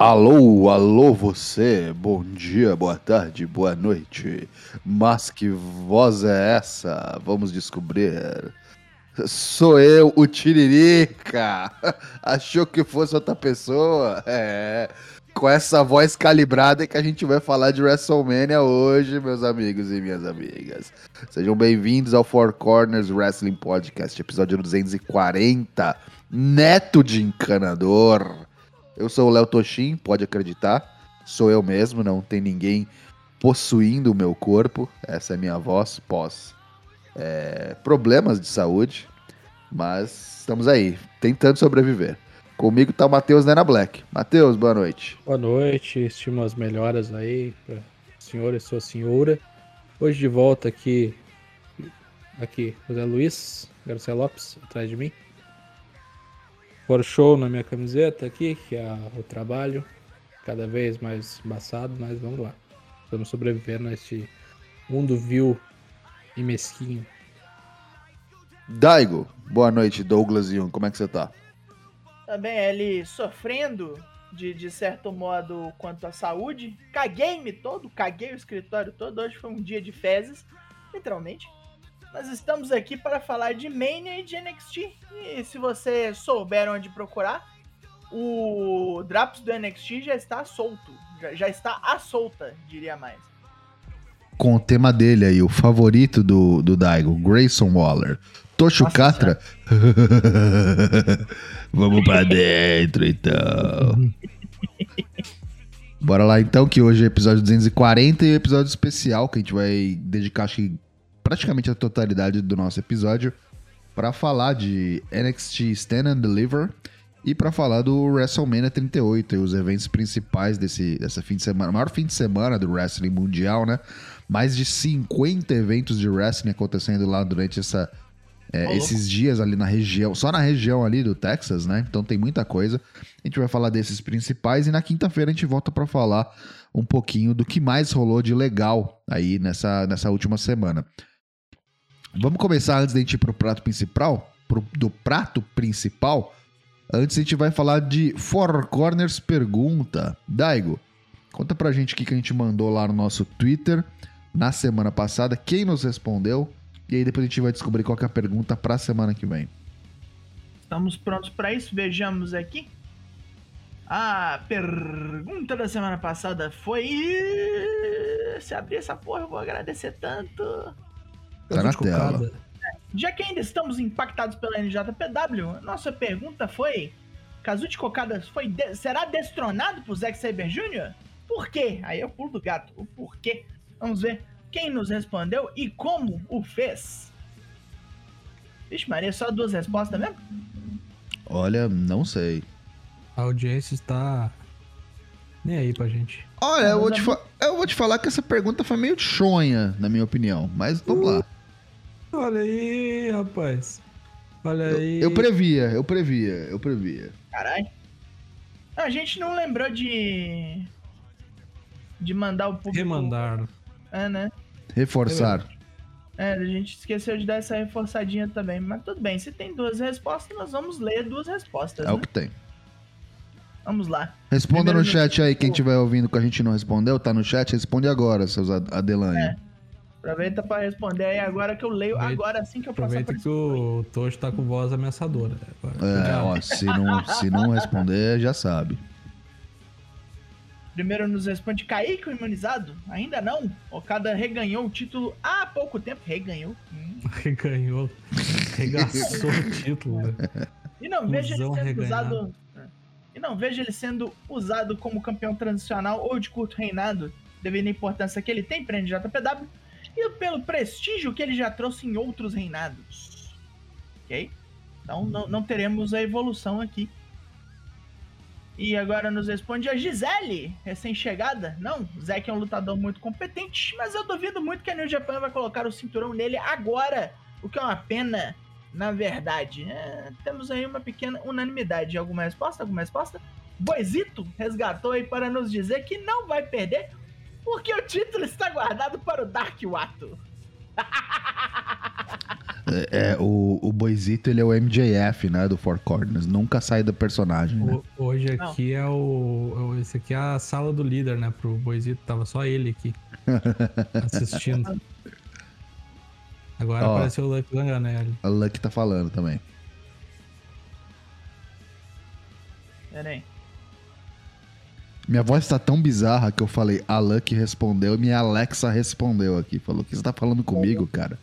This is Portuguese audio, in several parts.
Alô, alô você, bom dia, boa tarde, boa noite. Mas que voz é essa? Vamos descobrir. Sou eu, o Tiririca. Achou que fosse outra pessoa? É. Com essa voz calibrada que a gente vai falar de WrestleMania hoje, meus amigos e minhas amigas. Sejam bem-vindos ao Four Corners Wrestling Podcast, episódio 240. Neto de encanador. Eu sou o Léo Toshin, pode acreditar. Sou eu mesmo, não tem ninguém possuindo o meu corpo. Essa é minha voz pós é, problemas de saúde. Mas estamos aí, tentando sobreviver. Comigo tá o Matheus Nena Black. Matheus, boa noite. Boa noite, estimo as melhoras aí para senhor e sua senhora. Hoje de volta aqui, aqui, José Luiz, Garcia Lopes, atrás de mim. For show na minha camiseta aqui, que é o trabalho, cada vez mais embaçado, mas vamos lá. Vamos sobreviver neste mundo vil e mesquinho. Daigo, boa noite, Douglas Jung, como é que você tá? Também ele sofrendo de, de certo modo quanto à saúde. Caguei-me todo, caguei o escritório todo. Hoje foi um dia de fezes, literalmente. Nós estamos aqui para falar de Mania e de NXT. E se você souber onde procurar, o Drops do NXT já está solto. Já, já está à solta, diria mais. Com o tema dele aí, o favorito do, do Daigo, Grayson Waller. Tocho Nossa, Catra. Vamos para dentro, então. Bora lá então, que hoje é episódio 240 e episódio especial que a gente vai dedicar, acho que praticamente a totalidade do nosso episódio para falar de NXT Stand and Deliver e para falar do WrestleMania 38 e os eventos principais desse dessa fim de semana, maior fim de semana do wrestling mundial, né? Mais de 50 eventos de wrestling acontecendo lá durante essa é, esses dias ali na região, só na região ali do Texas, né? Então tem muita coisa. A gente vai falar desses principais e na quinta-feira a gente volta para falar um pouquinho do que mais rolou de legal aí nessa, nessa última semana. Vamos começar antes da gente ir pro prato principal? Pro, do prato principal? Antes a gente vai falar de Four Corners Pergunta. Daigo, conta pra gente o que a gente mandou lá no nosso Twitter na semana passada, quem nos respondeu, e aí depois a gente vai descobrir qual é a pergunta pra semana que vem. Estamos prontos para isso? Vejamos aqui. A pergunta da semana passada foi. Se abrir essa porra, eu vou agradecer tanto. Tá na tela. Já que ainda estamos impactados pela NJPW, nossa pergunta foi: Kazuchi Kokada foi de será destronado por Zack Saber Jr.? Por quê? Aí eu pulo do gato. O porquê? Vamos ver quem nos respondeu e como o fez. Vixe, Maria, só duas respostas mesmo? Olha, não sei. A audiência está nem aí pra gente. Olha, eu vou, te eu vou te falar que essa pergunta foi meio chonha, na minha opinião. Mas vamos uh. lá. Olha aí, rapaz. Olha eu, aí. Eu previa, eu previa, eu previa. Caralho. A gente não lembrou de. de mandar o público. Remandar. É, né? Reforçar. É, a gente esqueceu de dar essa reforçadinha também. Mas tudo bem, se tem duas respostas, nós vamos ler duas respostas. É né? o que tem. Vamos lá. Responda Primeiro no chat aí, quem estiver ouvindo que a gente não respondeu, tá no chat, responde agora, seus Adelanhe. É. Aproveita para responder aí agora que eu leio, aproveita, agora assim que eu faço Aproveita que o Tocho tá com voz ameaçadora. Agora. É, ó, se não, se não responder, já sabe. Primeiro nos responde Kaique, o imunizado? Ainda não. Okada reganhou o título há pouco tempo. Reganhou. Hum. Reganhou. Regaçou o título. Né? E não vejo ele sendo usado. E não vejo ele sendo usado como campeão transicional ou de curto reinado, devido à importância que ele tem para a NJPW e pelo prestígio que ele já trouxe em outros reinados. Ok? Então não, não teremos a evolução aqui. E agora nos responde a Gisele, recém-chegada. Não, Zack é um lutador muito competente, mas eu duvido muito que a New Japan vai colocar o cinturão nele agora, o que é uma pena, na verdade. É, temos aí uma pequena unanimidade. Alguma resposta? Alguma resposta? Boizito resgatou aí para nos dizer que não vai perder porque o título está guardado para o Dark Wato. É, é, o, o Boizito, ele é o MJF, né, do Four Corners. Nunca sai do personagem, né? O- hoje aqui é o. Esse aqui é a sala do líder, né? Pro Boizito. Tava só ele aqui. assistindo. Agora Ó. apareceu o Lucky Langanelli. A Lucky tá falando também. Pera aí. Minha voz tá tão bizarra que eu falei, a Lucky respondeu e minha Alexa respondeu aqui. Falou, o que você tá falando comigo, cara?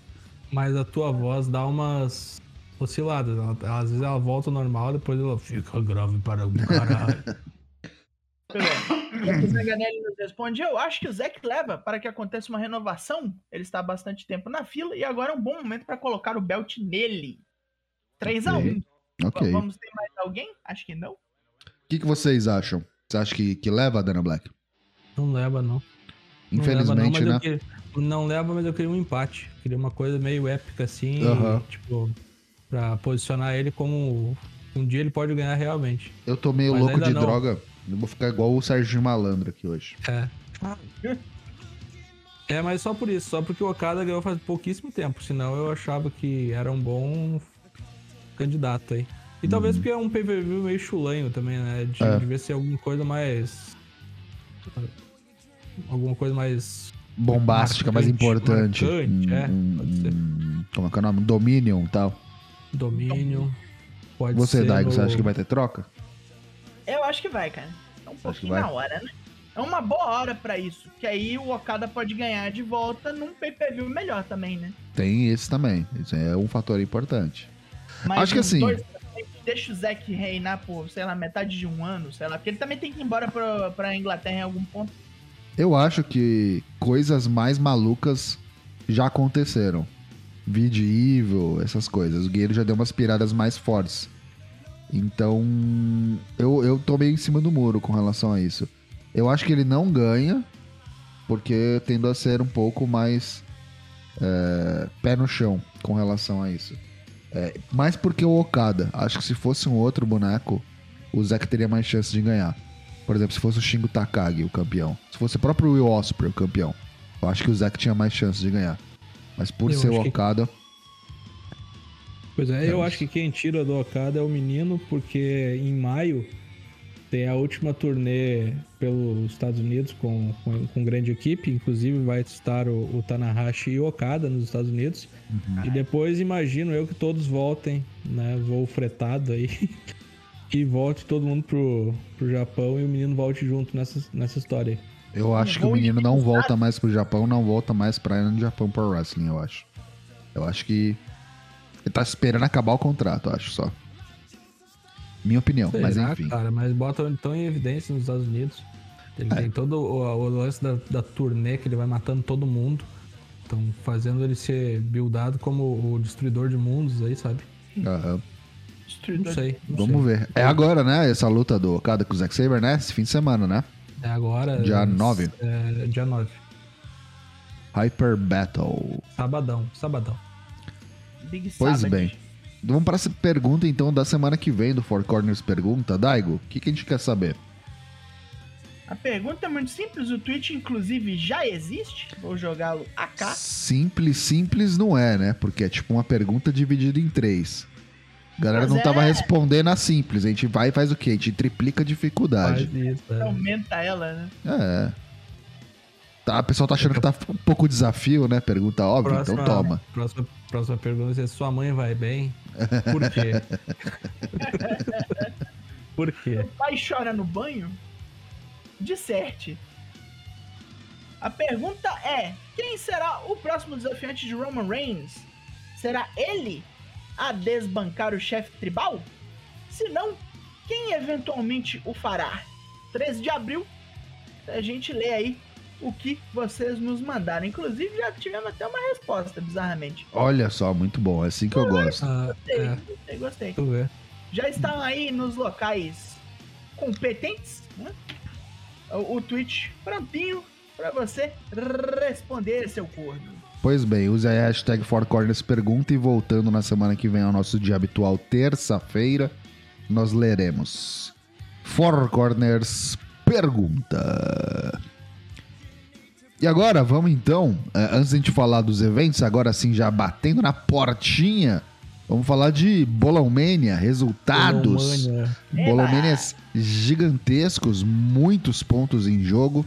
Mas a tua voz dá umas osciladas. Ela- às vezes ela volta ao normal, depois ela fica grave para o caralho. O Zanganelli nos responde: Eu acho que o Zack leva para que aconteça uma renovação. Ele está há bastante tempo na fila e agora é um bom momento para colocar o belt nele. 3x1. Ok. O Vamos ter mais alguém? Acho que não. que, que vocês acham? Você acha que, que leva a Dana Black? Não leva, não. Não Infelizmente, leva, não, né? mas eu queria- não leva, mas eu queria um empate. Queria uma coisa meio épica assim. Aham. Tipo, pra posicionar ele como. Um dia ele pode ganhar realmente. Eu tô meio Mas louco de não. droga. Eu vou ficar igual o Sérgio Malandro aqui hoje. É. É, mas só por isso, só porque o Okada ganhou faz pouquíssimo tempo. Senão eu achava que era um bom candidato aí. E talvez porque é um pay-per-view meio chulanho também, né? De, É. Devia ser alguma coisa mais. Alguma coisa mais. Bombástica, mais importante. marcante, é, pode ser. hum, como é que é o nome? Dominion e tal. Domínio. Pode Você, ser. Daigo, no- você acha que vai ter troca? Eu acho que vai, cara. É um pouquinho na hora, né? É uma boa hora pra isso. Que aí o Okada pode ganhar de volta num pay-per-view melhor também, né? Tem esse também. Isso é um fator importante. Mas Acho que assim- dois deixa o Zack reinar por, sei lá, metade de um ano, sei lá. Porque ele também tem que ir embora pra, pra Inglaterra em algum ponto. Eu acho que coisas mais malucas já aconteceram. Vide Evil, essas coisas. O Guerreiro já deu umas piradas mais fortes. Então, eu, eu tô meio em cima do muro com relação a isso. Eu acho que ele não ganha, porque tendo a ser um pouco mais é, pé no chão com relação a isso. É, mais porque o Okada. Acho que se fosse um outro boneco, o Zack teria mais chance de ganhar. Por exemplo, se fosse o Shingo Takagi, o campeão. Se fosse o próprio Will Ospreay, o campeão. Eu acho que o Zack tinha mais chance de ganhar. Mas por Eu ser o acho que- Okada, Pois é, eu Temos. acho que quem tira do Okada é o menino, porque em maio tem a última turnê pelos Estados Unidos com, com, com grande equipe, inclusive vai estar o, o Tanahashi e o Okada nos Estados Unidos. E depois imagino eu que todos voltem, né? Voo fretado aí. e volte todo mundo pro, pro Japão e o menino volte junto nessa, nessa história aí. eu acho que o menino não volta mais pro Japão, não volta mais pra no Japão Pro Wrestling, eu acho. Eu acho que ele tá esperando acabar o contrato, eu acho só. Minha opinião, mas Será, enfim. cara, mas botam então em evidência nos Estados Unidos. Ele É. tem todo o, o lance da, da turnê que ele vai matando todo mundo. Estão fazendo ele ser buildado como o destruidor de mundos aí, sabe? Aham. Não sei. Não Vamos sei. ver. É agora, né? Essa luta do Okada com o Zack Saber, né? Esse fim de semana, né? É agora. Dia é, 9. É, dia 9. Hyper Battle. Sabadão, sabadão. Big Pois bem. Vamos para essa pergunta, então, da semana que vem do Four Corners Pergunta. Daigo, o que, que a gente quer saber? A pergunta é muito simples, o tweet inclusive já existe. Vou jogá-lo AK. Simples, simples não é, né? Porque é tipo uma pergunta dividida em três. A galera Mas não tava é. respondendo a simples. A gente vai e faz o quê? A gente triplica a Faz dificuldade. isso, é. Aumenta ela, né? É. Tá, a pessoa tá achando que tá um pouco desafio, né? Pergunta óbvia, então toma. Próxima, próxima pergunta é: sua mãe vai bem? Por quê? Por quê? pai chora no banho? Disserte. A pergunta é: quem será o próximo desafiante de Roman Reigns? Será ele a desbancar o chefe tribal? Se não, quem eventualmente o fará? 13 de abril, a gente lê aí o que vocês nos mandaram. Inclusive, já tivemos até uma resposta, bizarramente. Olha só, muito bom. É assim que eu gosto. Ah, Gostei, é, gostei, gostei. já estão aí nos locais competentes, né? O, o tweet prontinho para você responder, seu corno. Pois bem, use aí a hashtag Four Corners Pergunta e voltando na semana que vem ao nosso dia habitual, terça-feira, nós leremos Four Corners Pergunta. E agora, vamos então, é, antes de a gente falar dos eventos, agora sim já batendo na portinha, vamos falar de Bolomania, resultados. Bolomanias gigantescos, muitos pontos em jogo.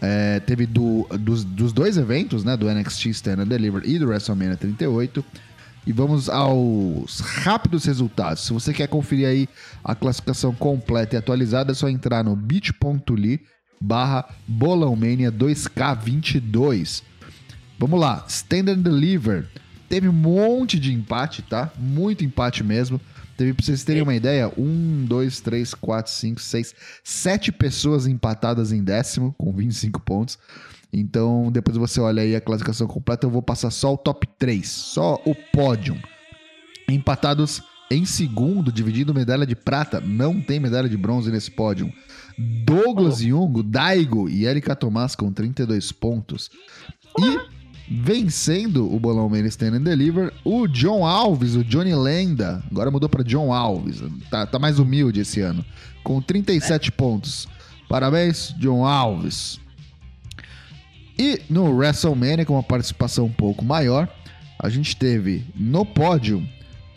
É, teve do, dos, dos, dois eventos, né? Do NXT Stand and Deliver e do WrestleMania 38. E vamos aos rápidos resultados. Se você quer conferir aí a classificação completa e atualizada, é só entrar no bit.ly barra Bolãomania 2K22. Vamos lá, Stand and Deliver. Teve um monte de empate, tá? Muito empate mesmo. Teve, pra vocês terem uma ideia, um, dois, três, quatro, cinco, seis, sete pessoas empatadas em décimo, com 25 pontos. Então, depois você olha aí a classificação completa, eu vou passar só o top 3, só o pódio. Empatados em segundo, dividindo medalha de prata, não tem medalha de bronze nesse pódio. Douglas oh. Jungo, Daigo e Erika Tomás com 32 pontos. E vencendo o Bolão Man Stand and Deliver, o John Alves, o Johnny Lenda, agora mudou para John Alves, tá, tá, mais humilde esse ano, com 37 é. pontos. Parabéns, John Alves. E no WrestleMania, com uma participação um pouco maior, a gente teve no pódio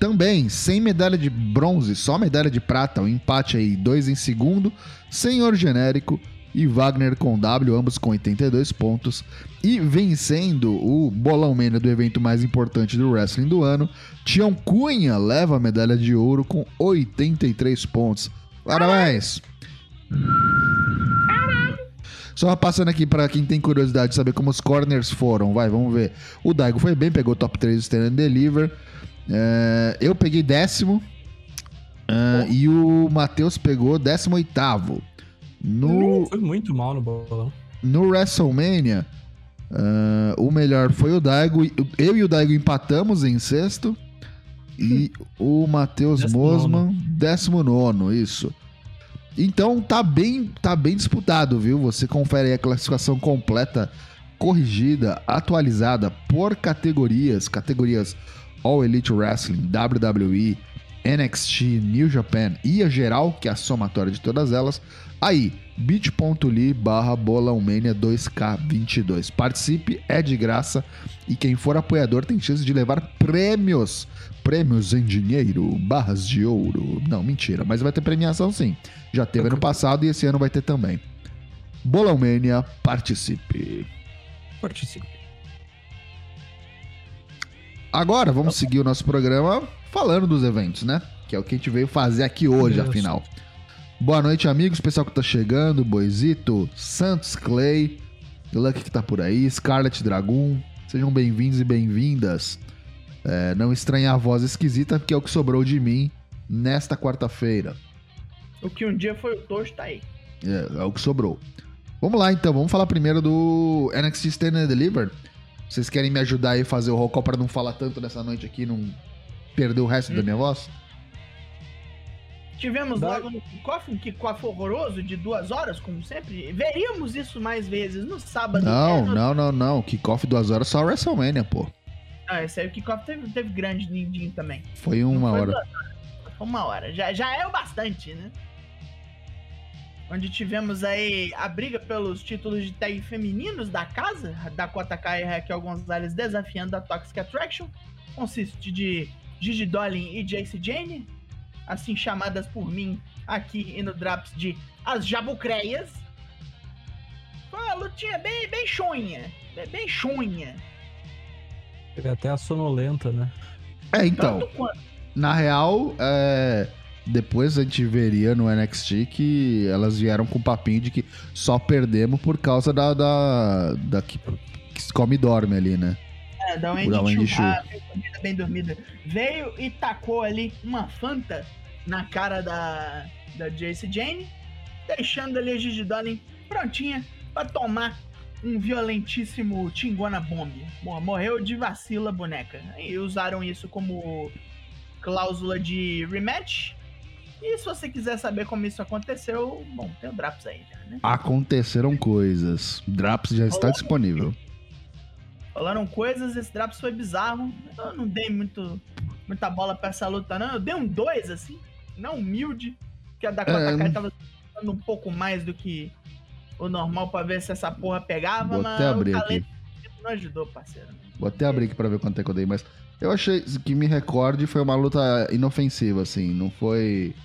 também, sem medalha de bronze, só medalha de prata, um empate aí, dois em segundo, Senhor Genérico e Wagner com W, ambos com 82 pontos. E vencendo o bolão mena do evento mais importante do wrestling do ano, Tião Cunha leva a medalha de ouro com 83 pontos. Parabéns! Só passando aqui para quem tem curiosidade de saber como os corners foram, vai, vamos ver. O Daigo foi bem, pegou top 3 do Stand and Deliver. Uh, eu peguei décimo. Uh, e o Matheus pegou décimo oitavo. No, foi muito mal no bolão. No WrestleMania, uh, o melhor foi o Daigo. Eu e o Daigo empatamos em sexto. E o Matheus Mosman, décimo nono, isso. Então tá bem, tá bem disputado, viu? Você confere aí a classificação completa, corrigida, atualizada por categorias, categorias All Elite Wrestling, WWE, NXT, New Japan e a geral, que é a somatória de todas elas, aí, bit.ly barra bolãomania 2K22. Participe, é de graça e quem for apoiador tem chance de levar prêmios. Prêmios em dinheiro, barras de ouro. Não, mentira, mas vai ter premiação sim. Já teve ano passado e esse ano vai ter também. Bolãomania, participe. Participe. Agora vamos seguir o nosso programa falando dos eventos, né? Que é o que a gente veio fazer aqui hoje, Deus. afinal. Boa noite, amigos, pessoal que tá chegando, Boisito, Santos Clay, Lucky que tá por aí, Scarlet Dragon. Sejam bem-vindos e bem-vindas. É, não estranhar a voz esquisita, que é o que sobrou de mim nesta quarta-feira. O que um dia foi o Tocho tá aí. É, é o que sobrou. Vamos lá então, vamos falar primeiro do NXT Stand and Deliver. Vocês querem me ajudar aí a fazer o roll call pra não falar tanto nessa noite aqui, não perder o resto hum. da minha voz? Tivemos logo no kickoff um kickoff horroroso de duas horas, como sempre. Veríamos isso mais vezes no sábado. Não, é, no... não, não, não. Kickoff duas horas só WrestleMania, pô. Ah, esse aí o kickoff teve, teve grande din também. Foi uma hora. Foi uma hora. Já, já é o bastante, né? Onde tivemos aí a briga pelos títulos de tag femininos da casa, Dakota Kai e Raquel Gonzalez desafiando a Toxic Attraction, consiste de Gigi Dolin e Jace Jane, assim chamadas por mim aqui e no Drops de As Jabucreias. Foi uma lutinha bem, bem chonha, bem chonha. Teve até a sonolenta, né? É, então, na real, é depois a gente veria no NXT que elas vieram com o papinho de que só perdemos por causa da. da, da que, que come e dorme ali, né? É, da Wendy, da Wendy Chu. Ah, bem dormida, bem dormida. Veio e tacou ali uma Fanta na cara da, da Jace Jane, deixando ali a Gigi Dolin prontinha pra tomar um violentíssimo Tingona Bomb. Morreu de vacila, boneca. E usaram isso como cláusula de rematch e se você quiser saber como isso aconteceu, bom, tem o Draps aí já, né? Aconteceram coisas. Draps já está disponível. Falaram coisas, esse Draps foi bizarro. Eu não dei muito, muita bola pra essa luta, não. Eu dei um 2, assim, não humilde, que a Dakota é... Kai tava dando um pouco mais do que o normal pra ver se essa porra pegava, Vou mas até abrir o aqui. não ajudou, parceiro. Vou até abrir aqui pra ver quanto é que eu dei, mas eu achei que me recorde foi uma luta inofensiva, assim, não foi.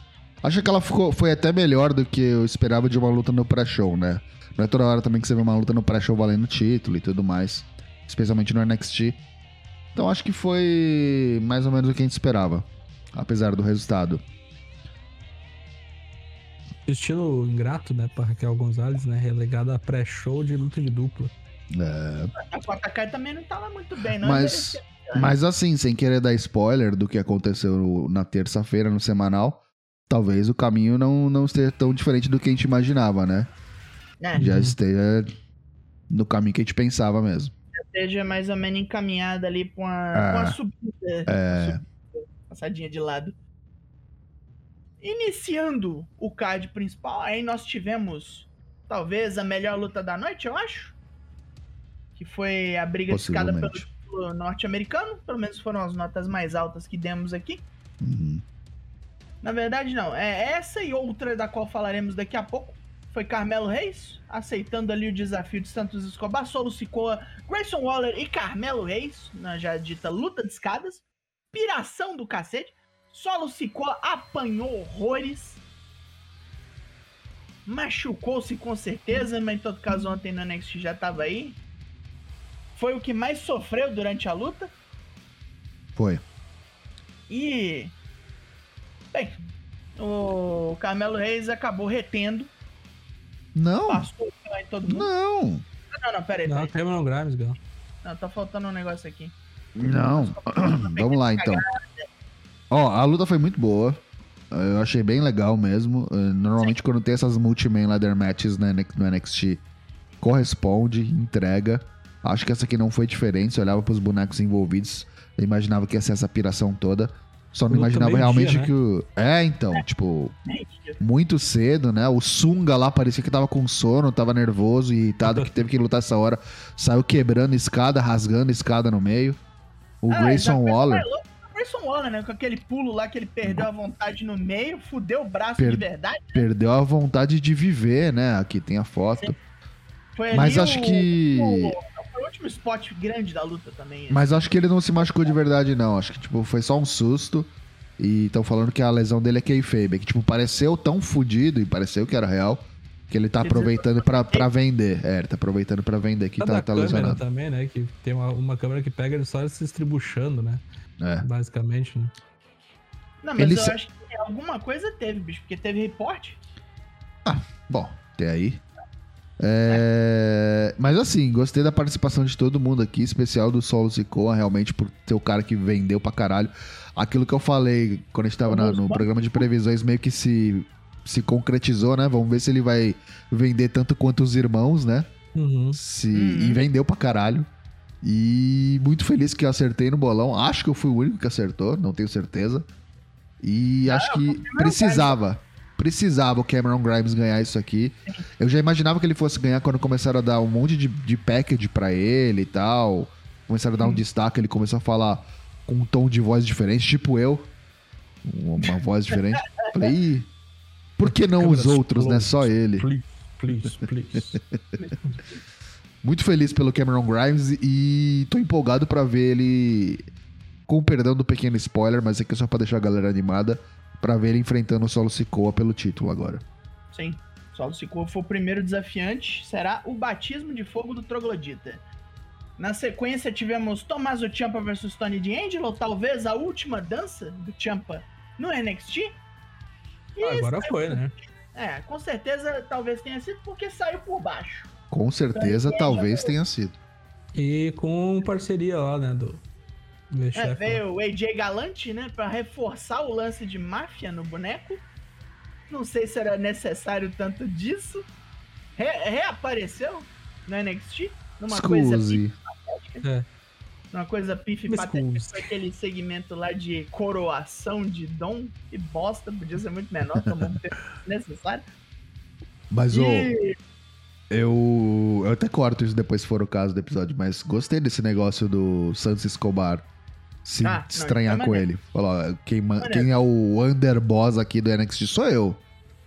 Acho que ela ficou, foi até melhor do que eu esperava de uma luta no pré-show, né? Não é toda hora também que você vê uma luta no pré-show valendo título e tudo mais, especialmente no NXT. Então acho que foi mais ou menos o que a gente esperava, apesar do resultado. Estilo ingrato, né, pra Raquel Gonzalez, né? Relegada a pré-show de luta de dupla. É, A Kai também não tava muito bem, não. Mas-. Mas assim, sem querer dar spoiler do que aconteceu na terça-feira no semanal, talvez o caminho não, não esteja tão diferente do que a gente imaginava, né? É, Já esteja no caminho que a gente pensava mesmo. esteja mais ou menos encaminhada ali pra uma, É. pra uma subida. É. subida, Passadinha de lado. Iniciando o card principal, aí nós tivemos talvez a melhor luta da noite, eu acho. Que foi a briga discada pelo norte-americano. Pelo menos foram as notas mais altas que demos aqui. Uhum. Na verdade, não. É essa e outra da qual falaremos daqui a pouco. Foi Carmelo Reis, aceitando ali o desafio de Santos Escobar, Solo Sikoa, Grayson Waller e Carmelo Reis, na já dita luta de escadas. Piração do cacete. Solo Sikoa apanhou horrores. Machucou-se com certeza, mas em todo caso ontem no NXT já tava aí. Foi o que mais sofreu durante a luta. Foi. E. Bem, o Carmelo Reis acabou retendo, Não, passou em todo mundo. não, Não, não, pera aí. Não, Não, Cameron Grimes, ganhou. não, tá faltando um negócio aqui. não. Vamos lá então. Ó, a luta foi muito boa. Eu achei bem legal mesmo. Eh, Normalmente quando tem essas multi-man ladder matches no NX- no NXT, corresponde, entrega. Acho que essa aqui não foi diferente. Você olhava pros bonecos envolvidos, eu imaginava que ia ser essa piração toda. Só não Luta imaginava realmente né? que o. É, então, tipo, Gente, muito cedo, né? O Sunga lá parecia que tava com sono, tava nervoso e irritado que teve que lutar essa hora. Saiu quebrando escada, rasgando escada no meio. O Ah, Grayson Waller. O Grayson Waller, né? Com aquele pulo lá que ele perdeu a vontade no meio, fudeu o braço Per- de verdade. Perdeu a vontade de viver, né? Aqui tem a foto. Foi Mas acho o- que. o- o último spot grande da luta também. Mas acho que ele não se machucou de verdade, não. Acho que, tipo, foi só um susto. E estão falando que a lesão dele é kayfabe. Que, tipo, pareceu tão fudido e pareceu que era real. Que ele tá Quer dizer, aproveitando pra, pra vender. É, ele tá aproveitando pra vender que tá, tá câmera lesionado. também, né? Que tem uma, uma câmera que pega ele só se estribuchando, né? É. Basicamente, né? Não, mas ele eu se- acho que alguma coisa teve, bicho, porque teve reporte. Bom, até aí. É, Mas assim, gostei da participação de todo mundo aqui, especial do Solo Sikoa, realmente por ter o cara que vendeu pra caralho. Aquilo que eu falei quando a gente tava na- no programa de previsões meio que se, se concretizou, né? Vamos ver se ele vai vender tanto quanto os irmãos, né? Uhum. Se... Uhum. E vendeu pra caralho. E muito feliz que eu acertei no bolão. Acho que eu fui o único que acertou, não tenho certeza. E acho que precisava. Precisava o Cameron Grimes ganhar isso aqui. Eu já imaginava que ele fosse ganhar quando começaram a dar um monte de, de package pra ele e tal. Começaram a dar um destaque, ele começou a falar com um tom de voz diferente, tipo eu. Uma voz diferente. Falei, Ih, por que não os outros, né? Só ele. Please, please, please. Muito feliz pelo Cameron Grimes e tô empolgado pra ver ele, com perdão do pequeno spoiler, mas aqui é só pra deixar a galera animada, pra ver ele enfrentando o Solo Sikoa pelo título agora. Sim. Solo Sikoa foi o primeiro desafiante, será o batismo de fogo do Troglodita. Na sequência tivemos Tommaso Ciampa versus Tony D'Angelo, talvez a última dança do Ciampa no NXT. E Ah, agora saiu foi, né? É, com certeza talvez tenha sido porque saiu por baixo. Com certeza, talvez tenha sido. E com parceria lá, né? Do É, veio o AJ Galante, né, pra reforçar o lance de máfia no boneco. Não sei se era necessário tanto disso. Re- reapareceu no NXT, numa coisa Excuse. patética. É. Uma coisa pife Me patética. aquele segmento lá de coroação de Dom. Que bosta, podia ser muito menor, tomou um tempo necessário. Mas, ô, E eu, eu até corto isso depois se for o caso do episódio, mas gostei desse negócio do Santos Escobar se Ah, não, estranhar isso é com maneiro. ele. Falar, quem, Maneiro. quem é o underboss aqui do NXT sou eu.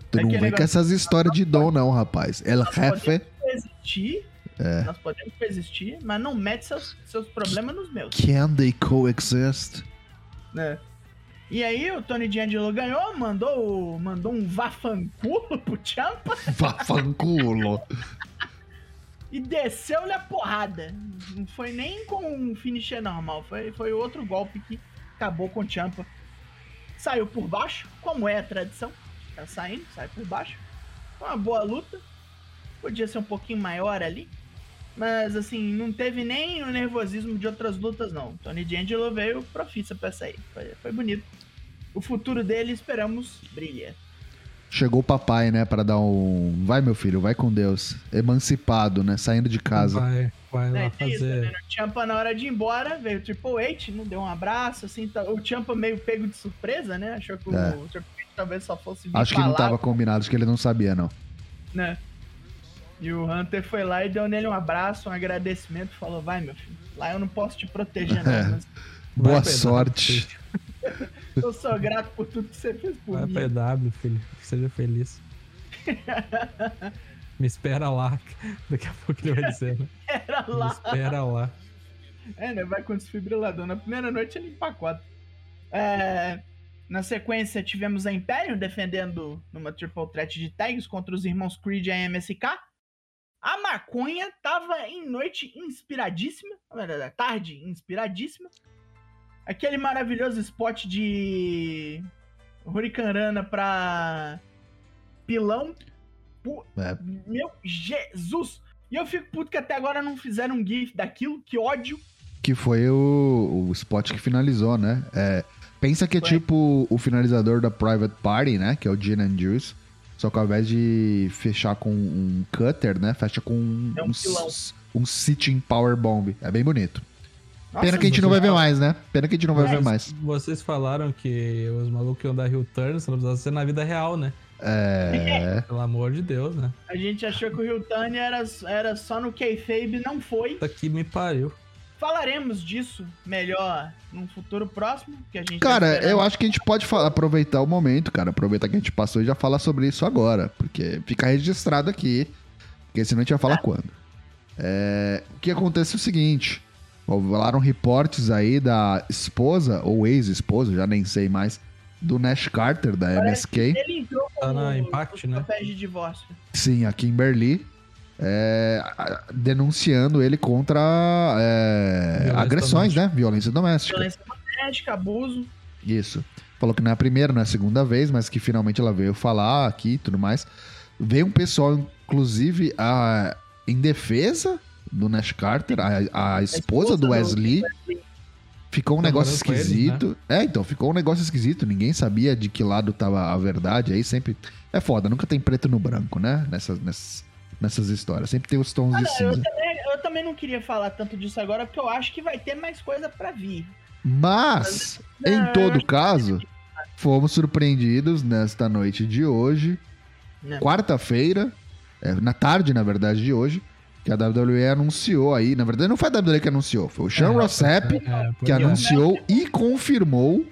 Tu É não vem com essas histórias de dom, não, rapaz. El Nós jefe. podemos coexistir, É. nós podemos coexistir, mas não mete seus, seus problemas nos meus. Can they coexist? né? E aí o Tony D'Angelo ganhou, mandou, mandou um vafanculo pro Champa Vafanculo. e desceu-lhe a porrada. Não foi nem com um finisher normal, foi, foi outro golpe que acabou com o Champa. Saiu por baixo, como é a tradição. Tá saindo, sai por baixo. Foi uma boa luta. Podia ser um pouquinho maior ali. Mas assim, não teve nem o nervosismo de outras lutas, não. Tony D'Angelo veio profissa pra sair. Foi, foi bonito. O futuro dele, esperamos, brilha. Chegou o papai, né, pra dar um. Vai, meu filho, vai com Deus. Emancipado, né? Saindo de casa. Vai, vai lá É, tem isso, fazer. né? O Champa, na hora de ir embora, veio o Triple H, não deu um abraço, assim. tá- O Champa meio pego de surpresa, né? Achou que É. o Triple H talvez só fosse vir Acho que não tava combinado, acho que ele não sabia, não. né? E o Hunter foi lá e deu nele um abraço, um agradecimento, falou, vai, meu filho, lá eu não posso te proteger, não, É. mas Boa sorte. Eu sou grato por tudo que você fez por Vai mim. pra EW, filho. Seja feliz. Me espera lá. Daqui a pouco ele vai dizer, né? Era Me lá. espera lá. É, né? Vai com desfibrilador. Na primeira noite ele empacota. É, na sequência, tivemos a Imperium defendendo numa triple threat de tags contra os irmãos Creed e a MSK. A maconha tava em noite inspiradíssima. tarde inspiradíssima. Aquele maravilhoso spot de Hurricane Rana pra pilão. Pu- É. Meu Jesus! E eu fico puto que até agora não fizeram um GIF daquilo. Que ódio. Que foi o, o spot que finalizou, né? É, pensa que é Foi. tipo o finalizador da Private Party, né? Que é o Gin and Juice. Só que ao invés de fechar com um cutter, né? Fecha com um, É um s- um sitting power bomb. É bem bonito. Nossa, Pena que a gente não vai ver mais, né? Pena que a gente não vai É, ver mais. Vocês falaram que os malucos iam dar Rio Turn, você não precisava ser na vida real, né? É. Pelo amor de Deus, né? A gente achou que o Rio Tani era, era só no kayfabe, não foi. Puta que me pariu. Falaremos disso melhor num futuro próximo, que a gente Cara, eu acho que a gente pode fa- aproveitar o momento, cara. Aproveitar que a gente passou e já falar sobre isso agora. Porque fica registrado aqui. Porque senão a gente vai falar quando. É, o que acontece é o seguinte: rolaram reportes aí da esposa, ou ex-esposa, já nem sei mais, do Nash Carter, da Parece MSK. Ele entrou com Tá na o- Impact, né? de divórcio. Sim, a Kimberly. é, a- denunciando ele contra é, agressões, né? Violência doméstica. Violência doméstica, abuso. Isso. Falou que não é a primeira, não é a segunda vez, mas que finalmente ela veio falar aqui e tudo mais. Veio um pessoal, inclusive, a, em defesa do Nash Carter, a, a esposa do Wesley. Ficou um negócio com eles, esquisito. É, então, ficou um negócio esquisito. Ninguém sabia de que lado tava a verdade. Aí sempre. É foda, nunca tem preto no branco, né? Nessas, nessas, nessas histórias. Sempre tem os tons de Eu cinza. também, eu também não queria falar tanto disso agora, porque eu acho que vai ter mais coisa pra vir. Mas, Não, em todo caso, fomos surpreendidos nesta noite de hoje, Né? quarta-feira, é, na tarde, na verdade, de hoje, que a WWE anunciou aí. Na verdade, não foi a WWE que anunciou, foi o Sean É, Rossap É, por que ó. anunciou e confirmou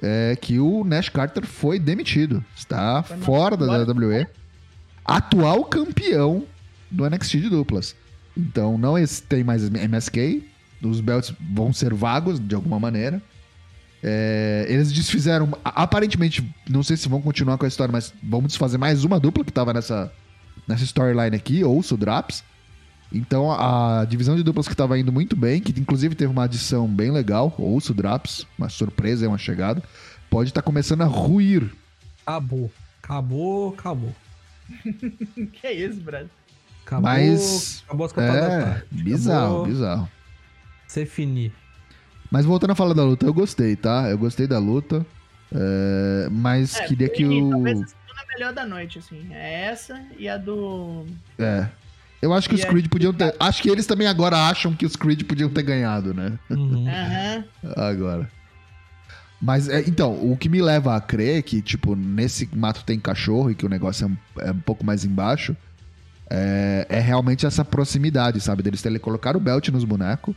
é, que o Nash Carter foi demitido. Está Foi fora da WWE. Atual campeão do NXT de duplas. Então não tem mais MSK. Os belts vão ser vagos de alguma maneira. É, eles desfizeram. Aparentemente, não sei se vão continuar com a história, mas vamos desfazer mais uma dupla que tava nessa, nessa storyline aqui, ou o Draps. Então a divisão de duplas que tava indo muito bem, que inclusive teve uma adição bem legal, Ouço Draps, uma surpresa e uma chegada, pode estar começando a ruir. Acabou. Acabou, acabou. que isso, Brad? Acabou, Mas. acabou as da É, tarde. bizarro, Acabou bizarro. Ser fini. Mas voltando a falar da luta, eu gostei, tá? Eu gostei da luta. é, mas É, queria que o. Talvez a segunda melhor da noite, assim. É essa e a do. É. Eu acho que E os Creed podiam ter. Acho que eles também agora acham que os Creed podiam ter ganhado, né? Uhum. Aham. Agora. Mas, é, então, o que me leva a crer que, tipo, nesse mato tem cachorro e que o negócio é um, é um pouco mais embaixo, é, é realmente essa proximidade, sabe? Deles terem colocado o belt nos bonecos.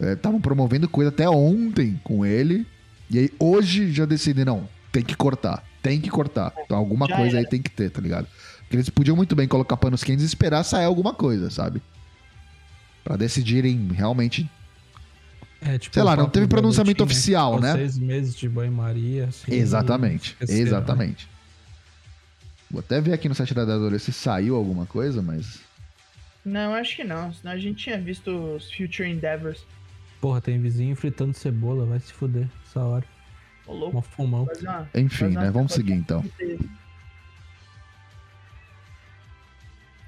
Estavam promovendo coisa até ontem com ele. E aí hoje já decidi, não, tem que cortar. tem que cortar. Então alguma Já coisa era. aí tem que ter, tá ligado? Porque eles podiam muito bem colocar panos quentes e esperar sair alguma coisa, sabe? Pra decidirem realmente. É, tipo, Sei lá, não teve pronunciamento Boletim, oficial, Ficou né? Seis meses de banho-maria. Assim, exatamente. Exatamente. Vou até ver aqui no site da Dadora se saiu alguma coisa, mas. Não, acho que não. Senão a gente tinha visto os Future Endeavors. Porra, tem vizinho fritando cebola, vai se fuder essa hora. Ô, louco. Uma fumão. Uma- Enfim, né? Vamos seguir então.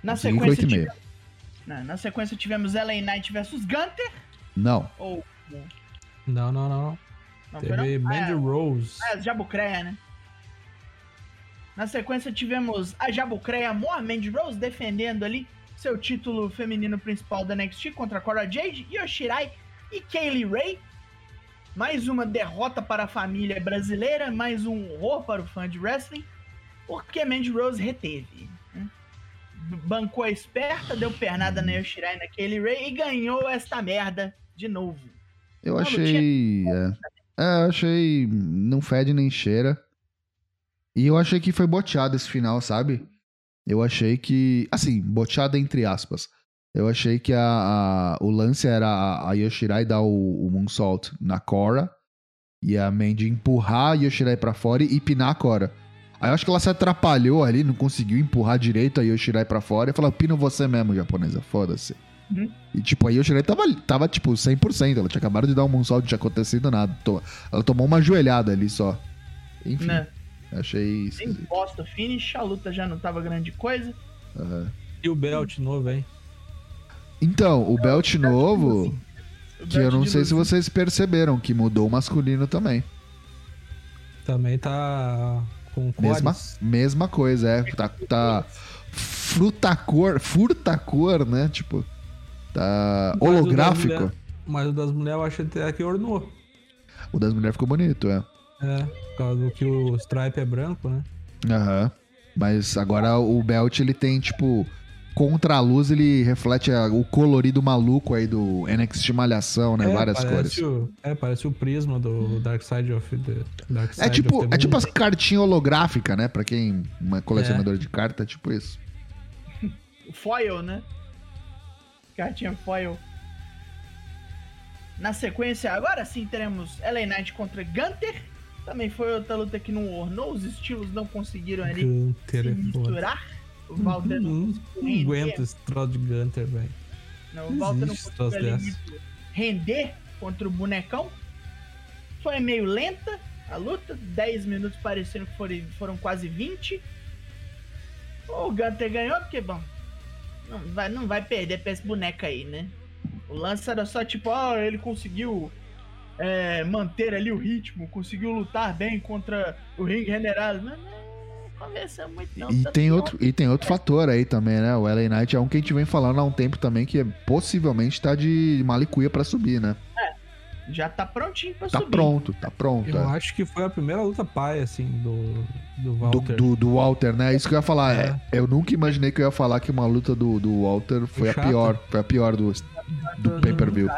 Na sequência, 8 e meia. tivemos... Não, na sequência tivemos LA Knight versus Gunter. Não. Ou. Não, não, não. Não Teve não? Mandy Ah, Rose. é, Jabucreia, né? Na sequência tivemos a Jabucreia Moa Mandy Rose defendendo ali seu título feminino principal da NXT contra Cora Jade, Yoshirai e Kaylee Ray. Mais uma derrota para a família brasileira, mais um horror para o fã de wrestling, porque Mandy Rose reteve. Bancou a esperta, deu pernada na Yoshirai e na Kaylee Ray e ganhou esta merda de novo. Eu Não, achei. É, é, eu achei. Não fede nem cheira. E eu achei que foi boteado esse final, sabe? Eu achei que. Assim, boteado entre aspas. Eu achei que a, a- o lance era a, a Yoshirai dar o, o Moonsault na Cora. E a Mandy empurrar a Yoshirai pra fora e pinar a Cora. Aí eu acho que ela se atrapalhou ali, não conseguiu empurrar direito a Yoshirai pra fora e falou: pino você mesmo, japonesa, foda-se. Uhum. E tipo, a Yoshirai tava, tava tipo 100%, ela tinha acabado de dar um moonsault, não tinha acontecido nada. Ela tomou uma joelhada ali só. Enfim, Né? achei esquisito. bosta finish, a luta já não tava grande coisa. Aham. E o belt novo, hein? Então, o belt novo, O que eu belt não sei se vocês perceberam, que mudou o masculino também. Também tá com Mesma, cores. mesma coisa, é. Tá, tá frutacor, furtacor, né? Tipo, tá Mas o holográfico. mulher- Mas o das mulheres eu acho até que ornou. O das mulheres ficou bonito, é. É, por causa do que o stripe é branco, né? Aham. Mas agora o belt ele tem, tipo, contra a luz ele reflete a- o colorido maluco aí do NXT Malhação, né? é, Várias cores. O, é, parece o prisma do Dark Side of the Dark Side É tipo, of the é tipo as cartinhas holográficas, né? Pra quem é colecionador de carta, é tipo isso. O foil, né? Cartinha foil. Na sequência, agora sim teremos LA Knight contra Gunter. Também foi outra luta que não ornou, os estilos não conseguiram ali Gunter se é foda. misturar. O Walter não Não, não aguento esse troço de Gunter, velho. Não, o Walter não conseguiu render contra o bonecão. Foi meio lenta a luta, 10 minutos parecendo que foram, foram quase 20. O Gunter ganhou porque, bom, não vai, não vai perder pra esse boneco aí, né? O lance era só tipo, ó, ele conseguiu é, manter ali o ritmo, conseguiu lutar bem contra o ringue generado. Mas não conversa muito não. E tanto tem, outro, e tem outro fator aí também, né? O LA Knight é um que a gente vem falando há um tempo também, que é, possivelmente tá de malicuia pra subir, né? Já tá prontinho pra Tá subir. pronto, tá pronto. Eu é. acho que foi a primeira luta pai, assim, do, do Do, Walter. do, do Walter, né? Isso que eu ia falar. É. é, eu nunca imaginei que eu ia falar que uma luta do, do Walter foi a chata. pior. Foi a pior do, do pay-per-view.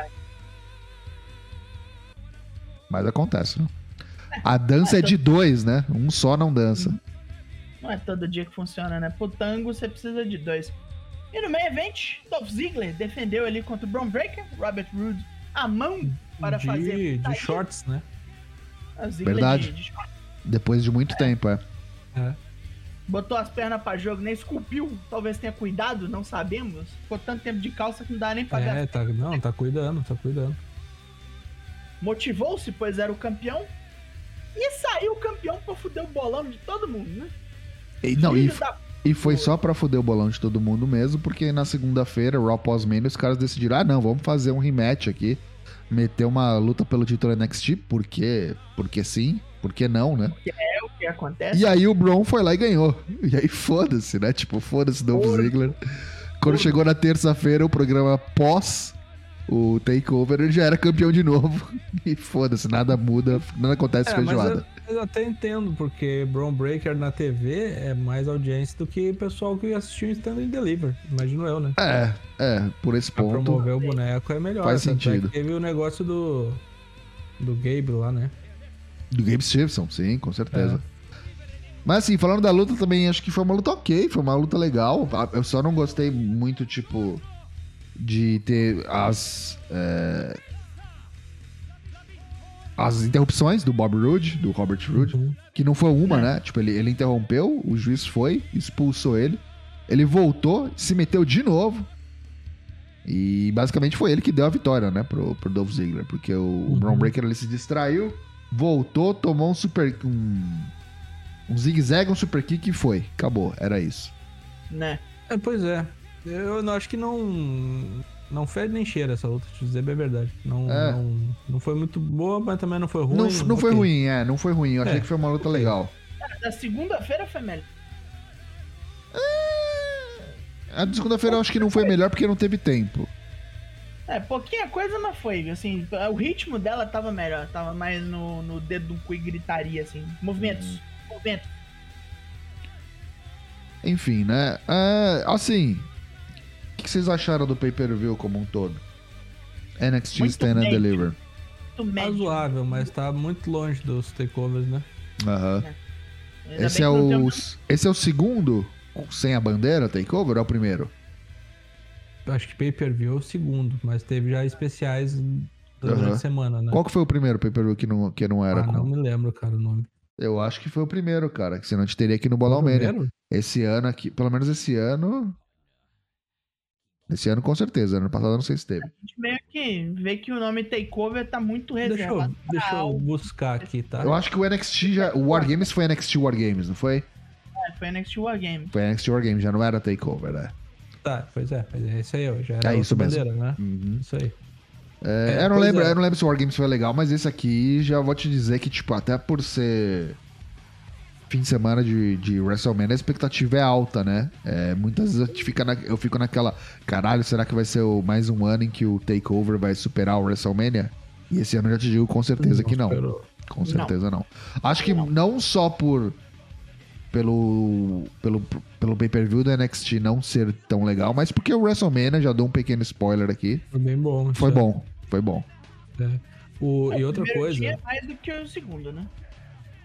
Mas acontece, né? A dança é de dois, né? Um só não dança. Não é todo dia que funciona, né? Pro tango você precisa de dois. E no main event, Dolph Ziggler defendeu ali contra o Braun Breaker, Robert Roode a mão para de, fazer de shorts, né? Verdade. de- de. Depois de muito tempo, é. É. botou as pernas pra jogo, nem esculpiu, talvez tenha cuidado, não sabemos. Ficou tanto tempo de calça que não dá nem pra É, tá, não, tá cuidando, tá cuidando. Motivou-se, pois era o campeão. E saiu campeão pra fuder o bolão de todo mundo, né? E, não, e, da e foi só pra foder o bolão de todo mundo mesmo, porque na segunda-feira, Raw pós-mania, os caras decidiram: ah, não, vamos fazer um rematch aqui. Meter uma luta pelo título NXT, porque, porque sim, porque não, né? É o que acontece. E aí o Braun foi lá e ganhou. E aí foda-se, né? Tipo, foda-se Dolph. Ziggler. Quando chegou na terça-feira, o programa pós o Takeover, ele já era campeão de novo. E foda-se, nada muda, nada acontece É, feijoada. Eu, eu até entendo, porque Braun Breaker na TV é mais audiência do que o pessoal que assistiu Stand and Deliver. Imagino eu, né? É, é, por esse Pra ponto. promover o boneco é melhor. Faz é sentido. teve o negócio do. Do Gabe lá, né? Do Gabe Stevenson, sim, com certeza. Mas assim, falando da luta também, acho que foi uma luta ok, foi uma luta legal. Eu só não gostei muito, tipo, de ter as. É, as interrupções do Bob Roode, do Robert Roode, uhum. que não foi uma, né? Tipo, ele, ele interrompeu, o juiz foi, expulsou ele. Ele voltou, se meteu de novo. E basicamente foi ele que deu a vitória, né, pro, pro Dolph Ziggler. Porque o, uhum. o Braun Breaker ele se distraiu, voltou, tomou um super. um, um zigue-zague, um super kick e foi. Acabou, era isso. Né? É, pois é. Eu não, acho que não. Não fede nem cheira essa luta, te dizer bem a verdade. Não, é. não, não, foi muito boa, mas também não foi ruim. Não, não foi ruim, é, não foi ruim. Eu achei é. que foi uma luta legal. Da segunda-feira foi melhor. A de segunda-feira eu acho que não foi melhor porque não teve tempo. É, pouquinha coisa, mas foi. Assim, o ritmo dela tava melhor. Tava mais no, no dedo do cu e gritaria, assim. Movimentos. Hum. Movimentos. Enfim, né? É, assim. O que vocês acharam do pay-per-view como um todo? NXT muito Stand and Deliver. Razoável, mas tá muito longe dos takeovers, né? Aham. É. Esse, é o, esse é o segundo sem a bandeira takeover ou é o primeiro? Acho que pay-per-view é o segundo, mas teve já especiais durante uhum. a semana, né? Qual que foi o primeiro pay-per-view que não, que não era? Ah, com... não me lembro, cara, o nome. Eu acho que foi o primeiro, cara. Que senão a gente teria aqui no Bolão Mania. Esse ano aqui, pelo menos esse ano. Esse ano com certeza. Ano passado eu não sei se teve. A gente meio que vê que o nome Takeover tá muito reservado. Deixa eu, deixa eu buscar aqui, tá? Eu acho que o NXT já. O Wargames foi NXT Wargames, não foi? É, foi NXT Wargames. Foi NXT Wargames, já não era Takeover, né? Tá, pois é. Mas é isso aí, já era é isso mesmo. bandeira, né? Uhum. Isso aí. É, é, eu, não lembro, é. eu não lembro se o Wargames foi legal, mas esse aqui já vou te dizer que, tipo, até por ser fim de semana de, de WrestleMania, a expectativa é alta, né? É, muitas vezes eu, fica na, eu fico naquela, caralho, será que vai ser o, mais um ano em que o Takeover vai superar o WrestleMania? E esse ano eu já te digo com certeza não que não. Com certeza não. não. Acho que não. não só por pelo pelo, pelo pay-per-view do NXT não ser tão legal, mas porque o WrestleMania, já dou um pequeno spoiler aqui. Foi bem bom. Foi bom, foi bom. É. O, é, e outra coisa. É mais do que o segundo, né?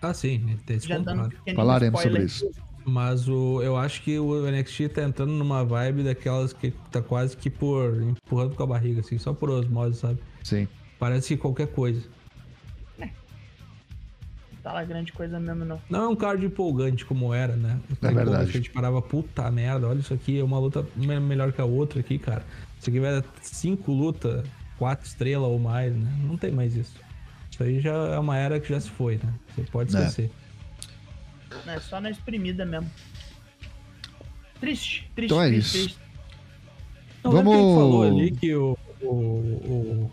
Ah, sim, tem esse Falaremos sobre isso. Mas o, eu acho que o NXT tá entrando numa vibe daquelas que tá quase que por empurrando com a barriga, assim, só por osmose, sabe? Sim. Parece que qualquer coisa. É. Tá lá grande coisa mesmo, não. Não é um card empolgante como era, né? É verdade. A gente parava, puta merda, olha isso aqui, é uma luta melhor que a outra aqui, cara. Isso aqui vai dar cinco lutas, quatro estrelas ou mais, né? Não tem mais isso. Isso aí já é uma era que já se foi, né? Você pode é. esquecer. É, é só na exprimida mesmo. Triste, triste, então é triste, isso. Triste. Não, Vamos... Quem falou ali que o, o, o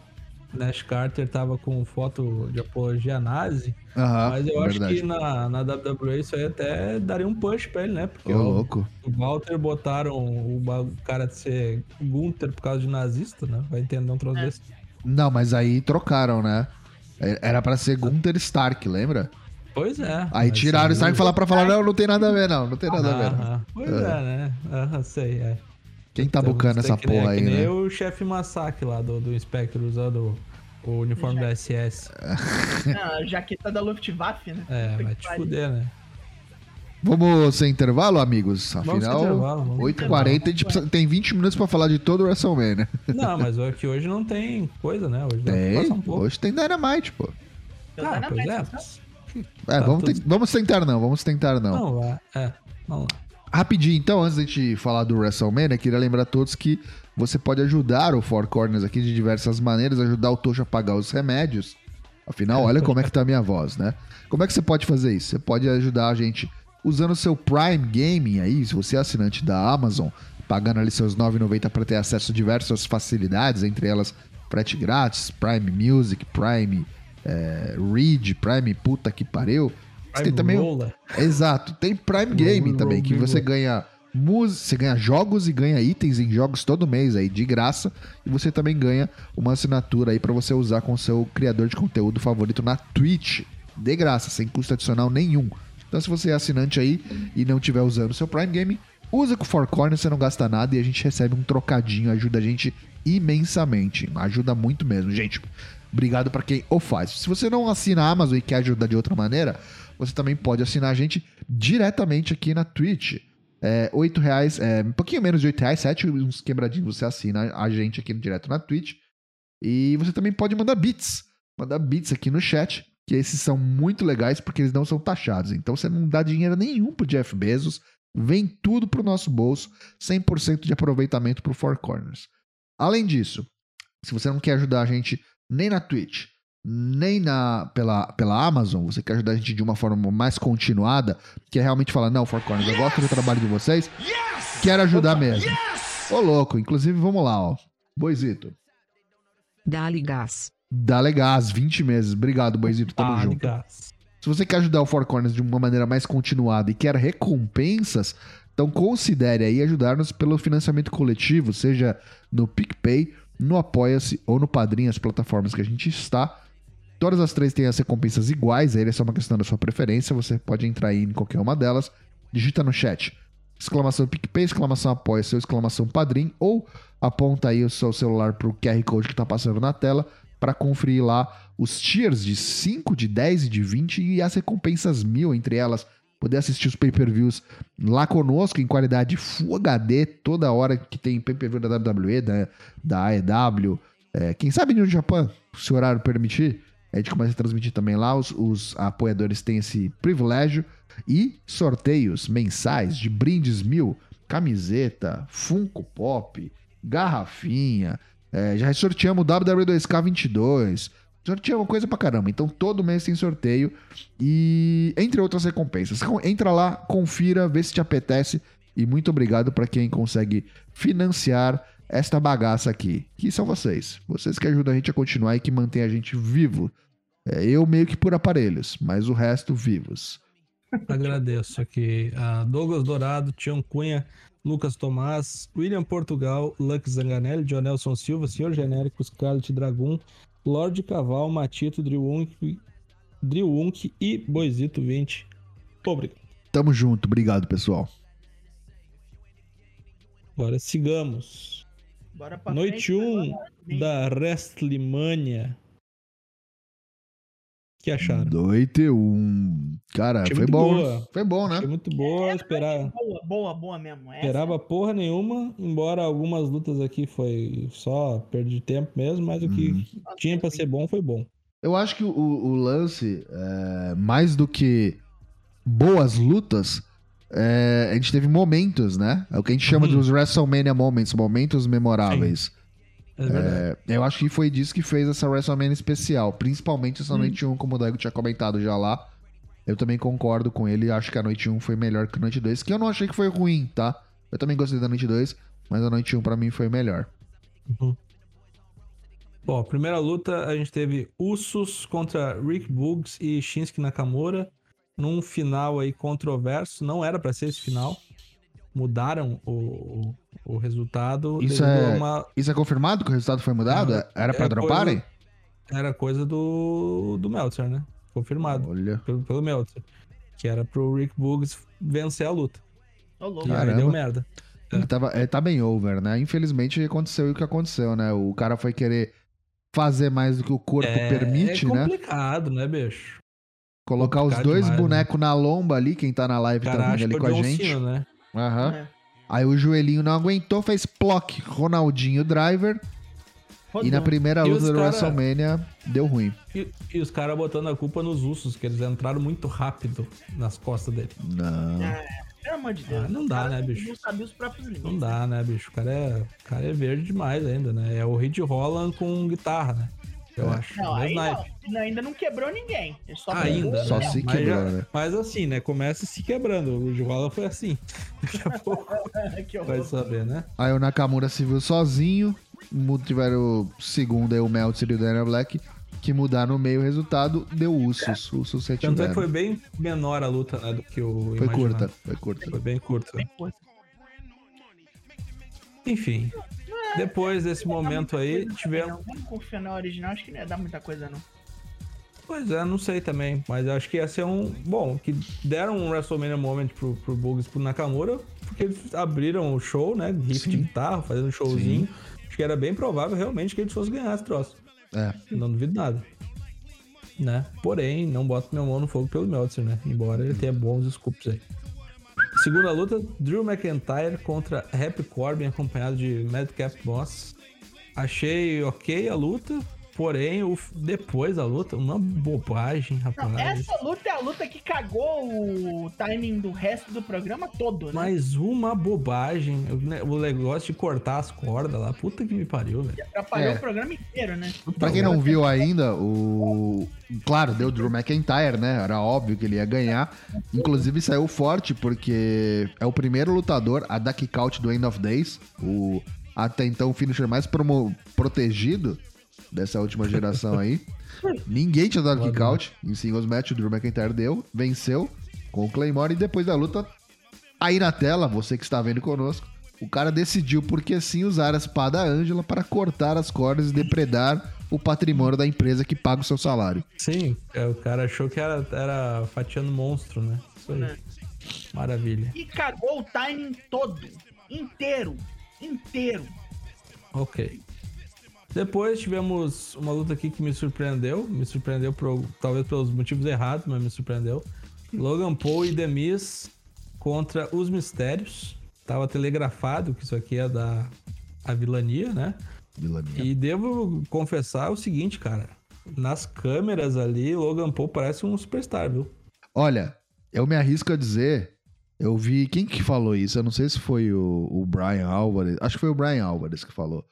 Nash Carter tava com foto de apologia nazi. mas eu é acho verdade. que na, na WWE isso aí até daria um push pra ele, né? Porque Ô, o, o Walter botaram o, o, cara de ser Gunther por causa de nazista, né? Vai entender um troço é. desse. Não, mas aí trocaram, né? Era pra ser Gunther Stark, lembra? Pois é. Aí tiraram o Stark e falaram pra falar, não, não tem nada a ver, não. Não tem nada a ver. Não. Pois é, é né? Aham, sei, é. Quem tá então, bucando essa porra nem, aí, que né? o chefe Massacre lá do, do Spectre usando o, o uniforme da SS. Não, a jaqueta da Luftwaffe, né? É, vai te fuder, né? Vamos sem intervalo, amigos? Afinal, 8h40, a gente precisa, tem 20 minutos pra falar de todo o WrestleMania. Não, mas aqui hoje não tem coisa, né? Hoje tem, um hoje tem Dynamite, pô. Ah, pois é. É, tá vamos, tudo... vamos tentar não, vamos tentar não. Não vai, é, vamos lá. Rapidinho, então, antes de a gente falar do WrestleMania, queria lembrar a todos que você pode ajudar o Four Corners aqui de diversas maneiras, ajudar o Tocho a pagar os remédios. Afinal, olha como é que tá a minha voz, né? Como é que você pode fazer isso? Você pode ajudar a gente usando o seu Prime Gaming aí, se você é assinante da Amazon, pagando ali seus 9,90 para ter acesso a diversas facilidades, entre elas frete grátis, Prime Music, Prime é, Read, Prime puta que pariu. Prime tem também Roller. Exato, tem Prime Gaming também, que você ganha música, você ganha jogos e ganha itens em jogos todo mês aí de graça e você também ganha uma assinatura aí para você usar com o seu criador de conteúdo favorito na Twitch, de graça, sem custo adicional nenhum. Então, se você é assinante aí e não estiver usando o seu Prime Game, usa com o Four Corners, você não gasta nada e a gente recebe um trocadinho, ajuda a gente imensamente. Ajuda muito mesmo, gente. Obrigado para quem o faz. Se você não assina a Amazon e quer ajudar de outra maneira, você também pode assinar a gente diretamente aqui na Twitch. É, 8 reais, é, um pouquinho menos de 8 reais, 7, uns quebradinhos você assina a gente aqui direto na Twitch. E você também pode mandar bits. Mandar bits aqui no chat, que esses são muito legais porque eles não são taxados. Então você não dá dinheiro nenhum pro Jeff Bezos, vem tudo pro nosso bolso, 100% de aproveitamento pro Four Corners. Além disso, se você não quer ajudar a gente nem na Twitch, nem na, pela, pela Amazon, você quer ajudar a gente de uma forma mais continuada, que é realmente falar, não, Four Corners, eu gosto do trabalho de vocês, quero ajudar mesmo. Ô louco, inclusive vamos lá, ó. Boizito. Dá-lhe gás. Dá-lhe gás, 20 meses. Obrigado, Boizito, tamo Dá-lhe junto. Se você quer ajudar o Four Corners de uma maneira mais continuada e quer recompensas, então considere aí ajudar-nos pelo financiamento coletivo, seja no PicPay, no Apoia-se ou no Padrim, as plataformas que a gente está. Todas as três têm as recompensas iguais, aí é só uma questão da sua preferência, você pode entrar aí em qualquer uma delas, digita no chat, exclamação PicPay, exclamação Apoia-se ou exclamação Padrim, ou aponta aí o seu celular pro QR Code que tá passando na tela para conferir lá os tiers de 5, de 10 e de 20 e as recompensas mil, entre elas. Poder assistir os pay-per-views lá conosco em qualidade Full HD toda hora que tem pay-per-view da WWE, da, da AEW, é, quem sabe no Japão, se o horário permitir, a gente começa a transmitir também lá, os, os apoiadores têm esse privilégio. E sorteios mensais de brindes mil, camiseta, Funko Pop, garrafinha, é, já sorteamos o WWE2K22. Sorteamos coisa pra caramba. Então todo mês tem sorteio. E entre outras recompensas. Então, Entra lá, confira, vê se te apetece. E muito obrigado pra quem consegue financiar esta bagaça aqui. Que são vocês. Vocês que ajudam a gente a continuar e que mantêm a gente vivo. É, eu meio que por aparelhos, mas o resto vivos. Agradeço aqui a Douglas Dourado, Tião Cunha, Lucas Tomás, William Portugal, Lux Zanganelli, Jonelson Silva, Senhor Genérico, Scarlet Dragon, Lorde Caval, Matito, Driwunk, Driwunk e Boizito 20. Obrigado. Tamo junto. Obrigado, pessoal. Agora sigamos. Bora pra Noite frente, 1 agora. da Wrestlemania. O que acharam? Noite 1. Cara, Achei foi bom. boa. Foi bom, né? Achei muito boa, esperava. Boa, boa, boa mesmo. Essa, Esperava porra nenhuma, embora algumas lutas aqui foi só perda de tempo mesmo, mas o que Uhum. tinha pra ser bom foi bom. Eu acho que o, o lance, é, mais do que boas lutas, é, a gente teve momentos, né? É o que a gente chama Uhum. dos WrestleMania Moments, momentos memoráveis. É. É, eu acho que foi disso que fez essa WrestleMania especial. Principalmente essa noite 1, como o Dago tinha comentado já lá. Eu também concordo com ele. Acho que a noite 1 foi melhor que a noite 2. Que eu não achei que foi ruim, tá? Eu também gostei da noite 2. Mas a noite 1 pra mim foi melhor. Bom, primeira luta a gente teve Usos contra Rick Boogs e Shinsuke Nakamura num final aí controverso. Não era pra ser esse final. Mudaram o, o, resultado. Isso é- uma- Isso é confirmado que o resultado foi mudado? Era- Era pra era droparem? era coisa do, do Meltzer, né? Confirmado Olha. pelo, pelo Meltzer. Que era pro Rick Boogs vencer a luta. Ô, louco. E Caramba. deu merda. Ele, tava, ele tá bem over, né? Infelizmente aconteceu o que aconteceu, né? O cara foi querer fazer mais do que o corpo permite, é né? complicado, né, bicho? Colocar os dois né? bonecos na lomba ali, quem tá na live Cara, tá vindo ali com é a gente. Né? Aham. É. Aí o joelhinho não aguentou, fez plock, Ronaldinho Driver. E na primeira luta do cara- WrestleMania deu ruim. E, e os caras botando a culpa nos ursos, que eles entraram muito rápido nas costas dele. Não. É, pelo amor de Deus. Ah, não dá, né, bicho? Não sabia os próprios limites. Não dá, né, bicho? O cara é, o cara é verde demais ainda, né? É o Reed Holland com guitarra, né? Eu É. acho. Não, aí não. Ainda não quebrou ninguém. Só Ainda, pegou- Só né? se mas, quebrou, já- né? mas assim, né? Começa se quebrando. O Holland foi assim. Daqui a pouco vai saber, né? Aí o Nakamura se viu sozinho. Tiveram o segundo aí, o Meltzer e o Daniel Black. Que mudaram no meio o resultado, deu Usos. Usos Tanto é que foi bem menor a luta, né? Do que o. Foi curta, foi curta. Foi bem curta. Bem curto. Enfim. Depois desse momento aí, não. Vamos confiar na original, acho que não ia dar muita coisa, não. Pois é, não sei também, mas eu acho que ia ser um. Bom, que deram um WrestleMania Moment pro, pro Bugs e pro Nakamura, porque eles abriram o show, né? Riff de Sim. guitarra, fazendo um showzinho. Acho que era bem provável realmente que eles fossem ganhar esse troço. É. Não duvido nada. né? Porém, não boto meu mão no fogo pelo Meltzer, né? Embora ele tenha bons scoops aí. Segunda luta, Drew McIntyre contra Happy Corbin, acompanhado de Madcap Moss. Achei ok a luta, porém, o, depois da luta, uma bobagem, rapaz. Não, essa luta é a luta que cagou o timing do resto do programa todo, né? Mais uma bobagem. O negócio de cortar as cordas lá, puta que me pariu, velho. Atrapalhou é. o programa inteiro, né? Pra quem não viu ainda, o. Claro, deu Drew McIntyre, né? Era óbvio que ele ia ganhar. Inclusive saiu forte, porque é o primeiro lutador a dar kick out do End of Days. O até então o finisher mais promo... protegido dessa última geração aí. Ninguém tinha dado kick out em singles match, o Drew McIntyre deu, venceu com o Claymore e depois da luta, aí na tela, você que está vendo conosco, o cara decidiu, porque sim, usar a espada Ângela para cortar as cordas e depredar o patrimônio da empresa que paga o seu salário. Sim, é, o cara achou que era, era fatiando monstro, né? Isso aí. É. Maravilha. E cagou o timing todo, inteiro, inteiro. Ok. Depois tivemos uma luta aqui que me surpreendeu. Me surpreendeu por, talvez pelos motivos errados, mas me surpreendeu. Logan Paul e Demis contra os Mistérios. Tava telegrafado que isso aqui é da a vilania, né? Vilania. E devo confessar o seguinte, cara. Nas câmeras ali, Logan Paul parece um superstar, viu? Olha, eu me arrisco a dizer. Eu vi. Quem que falou isso? Eu não sei se foi o, o Brian Alvarez. Acho que foi o Brian Alvarez que falou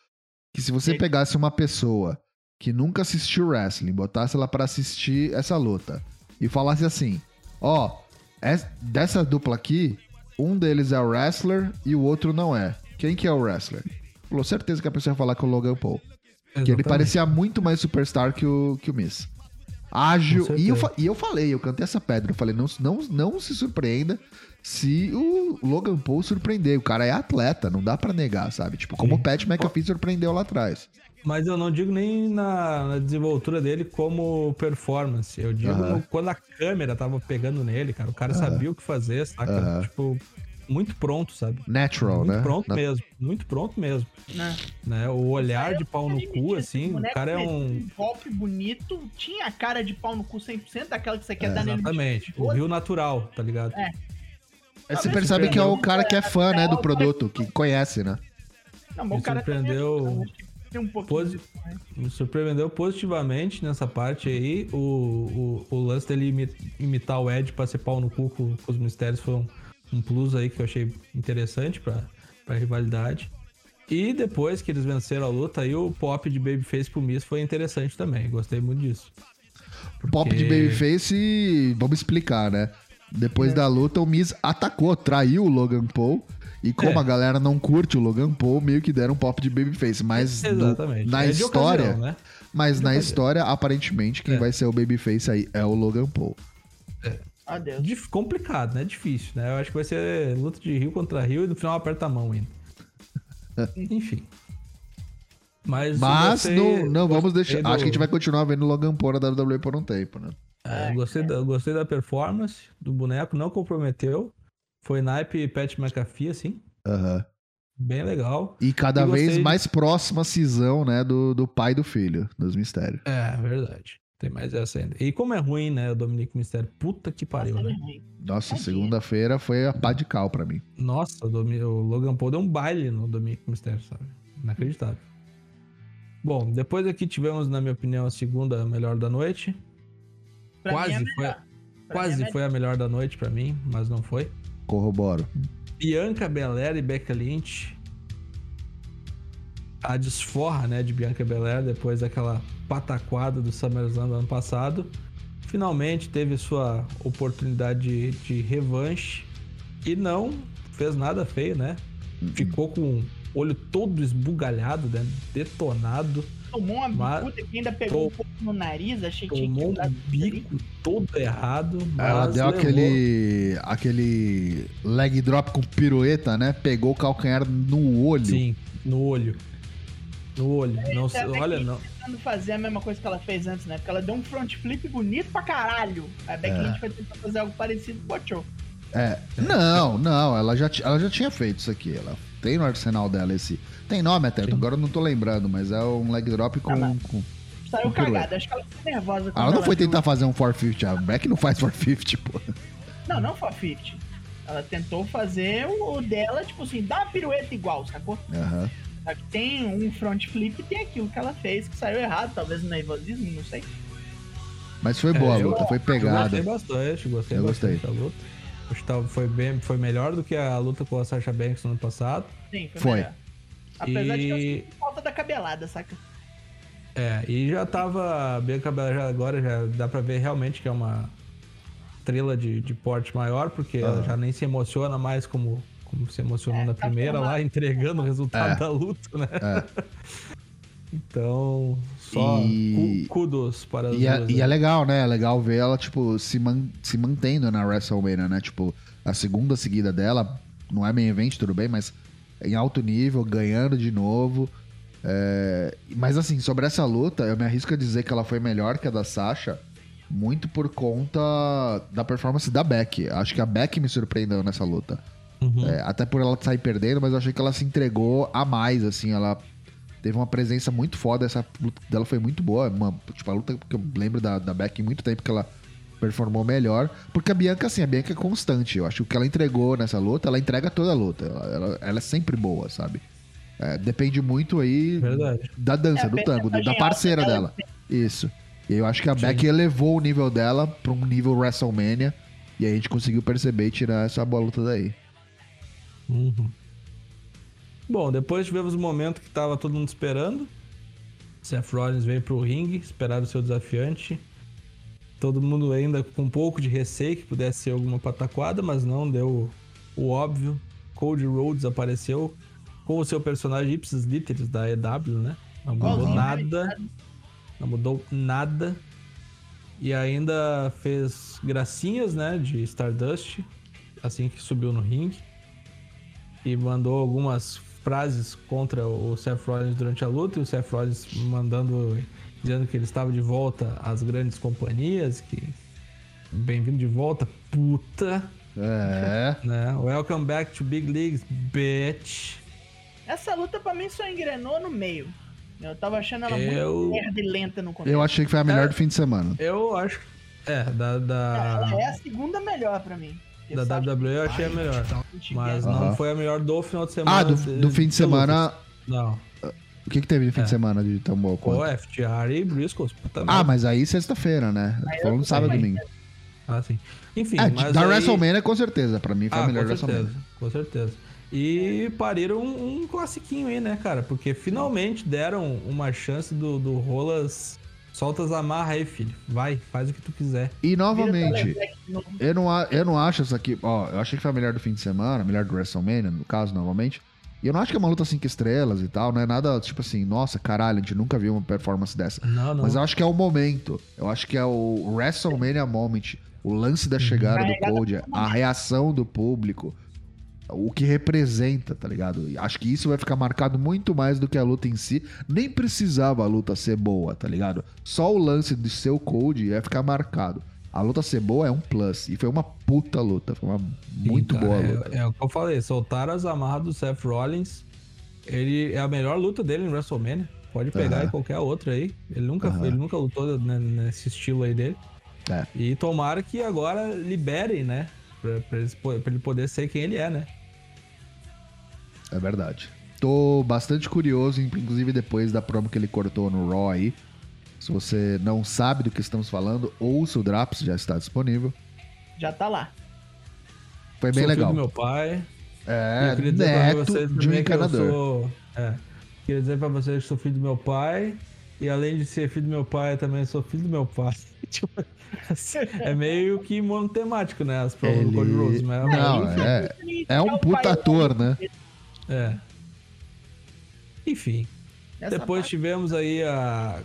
que se você pegasse uma pessoa que nunca assistiu wrestling, botasse ela para assistir essa luta e falasse assim: Ó, oh, dessa dupla aqui, um deles é o wrestler e o outro não é. Quem que é o wrestler? Falou certeza que a pessoa ia falar que é o Logan Paul. Exatamente. Que ele parecia muito mais superstar que o, que o Miss. Ágil. E eu, e eu falei, eu cantei essa pedra. Eu falei, não, não, não se surpreenda se o Logan Paul surpreender. O cara é atleta, não dá para negar, sabe? Tipo, como Sim. o Pat McAfee surpreendeu lá atrás. Mas eu não digo nem na, na desenvoltura dele como performance. Eu digo uh -huh. quando a câmera tava pegando nele, cara. O cara uh -huh. sabia o que fazer, saca? Uh -huh. Tipo, muito pronto, sabe? Natural, muito né? Pronto Na... mesmo. Muito pronto mesmo. Né? né? O olhar de pau no cu, assim, o cara é um. Um golpe bonito, tinha a cara de pau no cu 100%, daquela que você quer é. dar nele. Exatamente. O rio natural, tá ligado? É. Aí você percebe que é o cara que é fã, né, do produto, que conhece, né? Não, me surpreendeu. Posi... Me surpreendeu positivamente nessa parte aí. O, o, o lance dele imitar o Ed pra ser pau no cu com, com os mistérios foi um, um, plus aí que eu achei interessante pra, pra rivalidade. E depois que eles venceram a luta, aí o pop de Babyface pro Miss foi interessante também. Gostei muito disso. Porque... Pop de Babyface, vamos explicar, né? Depois é. da luta, o Miz atacou, traiu o Logan Paul. E como é. a galera não curte o Logan Paul, meio que deram um pop de babyface. Mas no, na é história. Ocasião, né? Mas na história, aparentemente, quem é. vai ser o babyface aí é o Logan Paul. É. Adeus. Complicado, né? Difícil, né? Eu acho que vai ser luta de Rio contra Rio e no final aperta a mão ainda. Enfim. Mas, Mas gostei, não, não vamos deixar. Do... Acho que a gente vai continuar vendo Logan Paul na WWE por um tempo, né? É, gostei, da, gostei da performance do boneco, não comprometeu. Foi naipe Pat McAfee, assim. Uhum. Bem legal. E cada e vez mais próxima a cisão, né, do, do pai e do filho, dos mistérios. É, verdade. Tem mais essa ainda. E como é ruim, né, o Dominique Mistério? Puta que pariu, Nossa, né? Nossa, segunda-feira foi a pá de cal pra mim. Nossa, o, o Logan Paul deu um baile no Dominique Mistério, sabe? Inacreditável. Bom, depois aqui tivemos, na minha opinião, a segunda melhor da noite. Pra quase é foi, quase é foi a melhor da noite para mim, mas não foi. Corroboro. Bianca Belair e Becca Lynch. A desforra, né, de Bianca Belair depois daquela pataquada do SummerSlam do ano passado. Finalmente teve sua oportunidade de, de revanche e não fez nada feio, né? Uhum. Ficou com o olho todo esbugalhado, né? detonado Tomou uma mas, bicuda que ainda pegou um pouco no nariz, achei que Tomou um bico ali. todo errado. Ela deu levou. aquele, aquele leg drop com pirueta, né? Pegou o calcanhar no olho. Sim, no olho. No olho. Não, olha, não. tentando fazer a mesma coisa que ela fez antes, né? Porque ela deu um front flip bonito pra caralho. A Becky é. Vai tentar fazer algo parecido com o Ocho. É. Não, não, ela já, ela já tinha feito isso aqui. Ela tem no arsenal dela esse. Tem nome até, Sim. agora eu não tô lembrando, mas é um leg drop com. Ah, com... Saiu Um cagada. Acho que ela ficou nervosa. quando Ela não foi viu- tentar fazer um 450. A Beck não faz 450, pô. Não, não foi a 50. Ela tentou fazer o dela, tipo assim, dar uma pirueta igual, sacou? Aham. Só que tem um front flip e tem aquilo que ela fez, que saiu errado, talvez no nervosismo, não sei. Mas foi boa a É, eu- luta, foi Eu pegada. gostei bastante, gostei Eu gostei. bastante da luta. Acho que tava- foi, bem, foi melhor do que a luta com a Sasha Banks no ano passado. Sim, foi, Foi. melhor. Apesar de que eu E- sinto falta da cabelada, saca? É, e já tava bem cabelo já agora, já dá pra ver realmente que é uma estrela de, de porte maior, porque ela Aham. já nem se emociona mais como, como se emocionou É, na tá primeira formado. lá, entregando o resultado É. da luta, né? É. Então, só E- kudos para as E é, duas. e né? é legal, né? É legal ver ela, tipo, se, man- se mantendo na WrestleMania, né? Tipo, a segunda seguida dela, não é main event, tudo bem, mas em alto nível, ganhando de novo. É, Mas assim, sobre essa luta, eu me arrisco a dizer que ela foi melhor que a da Sasha, muito por conta da performance da Beck. Acho que a Beck me surpreendeu nessa luta. Uhum. É, até por ela sair perdendo, mas eu achei que ela se entregou a mais, assim, ela teve uma presença muito foda, essa luta dela foi muito boa, uma, tipo, a luta que eu lembro da, da Beck em muito tempo que ela performou melhor, porque a Bianca, assim, a Bianca é constante, eu acho que o que ela entregou nessa luta, ela entrega toda a luta, ela, ela- ela é sempre boa, sabe? É, depende muito aí Verdade. da dança, É, do tango, do- da parceira dela. Isso. E eu acho que a Sim. Beck elevou o nível dela pra um nível WrestleMania, e aí a gente conseguiu perceber e tirar essa boa luta daí. Uhum. Bom, depois tivemos um momento que tava todo mundo esperando. Seth Rollins veio pro ringue, esperar o seu desafiante. Todo mundo ainda com um pouco de receio que pudesse ser alguma pataquada, mas não deu o óbvio. Cody Rhodes apareceu com o seu personagem Ipsis Literis da EW, né? Não mudou Igualzinho, nada. Não mudou nada. E ainda fez gracinhas, né? De Stardust. Assim que subiu no ringue. E mandou algumas frases contra o Seth Rollins durante a luta. E o Seth Rollins mandando. Dizendo que ele estava de volta às grandes companhias. Que. Bem-vindo de volta, puta. É. Né? Welcome back to Big Leagues, bitch. Essa luta pra mim só engrenou no meio. Eu tava achando ela Eu- muito merda e lenta no começo. Eu achei que foi a melhor É. do fim de semana. Eu acho. É, da, da, Ela é a segunda melhor pra mim. Da WWE eu achei a melhor. Mas Aham. não foi a melhor do final de semana. Ah, do, de- do fim de semana. Não. O que, que teve no fim É. de semana de tão bom O quanto? FTR e Briscoes. Ah, mas aí sexta-feira, né? Eu tô falando sábado e domingo. Ah, sim. Enfim, É, mas da aí... WrestleMania, com certeza. Pra mim foi Ah, a melhor com certeza, WrestleMania. com certeza. E pariram um, um classiquinho aí, né, cara? Porque finalmente deram uma chance do, do Rolas. Solta as amarras aí, filho. Vai, faz o que tu quiser. E novamente, eu não, eu não acho isso aqui. Ó, eu achei que foi a melhor do fim de semana, a melhor do WrestleMania, no caso, novamente. E eu não acho que é uma luta cinco estrelas e tal, não é nada tipo assim, nossa, caralho, a gente nunca viu uma performance dessa. Não, não. Mas eu acho que é o momento. Eu acho que é o WrestleMania Moment. O lance da chegada do Cody, a reação do público. O que representa, tá ligado? Acho que isso vai ficar marcado muito mais do que a luta em si. Nem precisava a luta ser boa, tá ligado? Só o lance de ser o Cody ia ficar marcado. A luta ser boa é um plus. E foi uma puta luta. Foi uma Sim, muito cara, boa é- luta. É, o que eu falei, soltaram as amarras do Seth Rollins. Ele é a melhor luta dele em WrestleMania. Pode pegar em qualquer outra aí. Ele nunca, Aham. ele nunca lutou né, nesse estilo aí dele. É. E tomara que agora liberem, né? Pra, pra eles po- pra ele poder ser quem ele é, né? É verdade. Tô bastante curioso, inclusive depois da promo que ele cortou no Raw aí. Se você não sabe do que estamos falando, ouça o Drops, já está disponível. Já tá lá. Foi bem Sou filho legal. do meu pai. É, eu queria dizer pra neto vocês de um também que eu encanador. sou. É. Queria dizer pra vocês que sou filho do meu pai. E além de ser filho do meu pai, eu também sou filho do meu pai. Tipo, é meio que monotemático, né? As provas do Cody Rhodes. Mas Não, enfim, é, é um puta ator, né? É. Enfim. Essa Depois parte- tivemos aí a.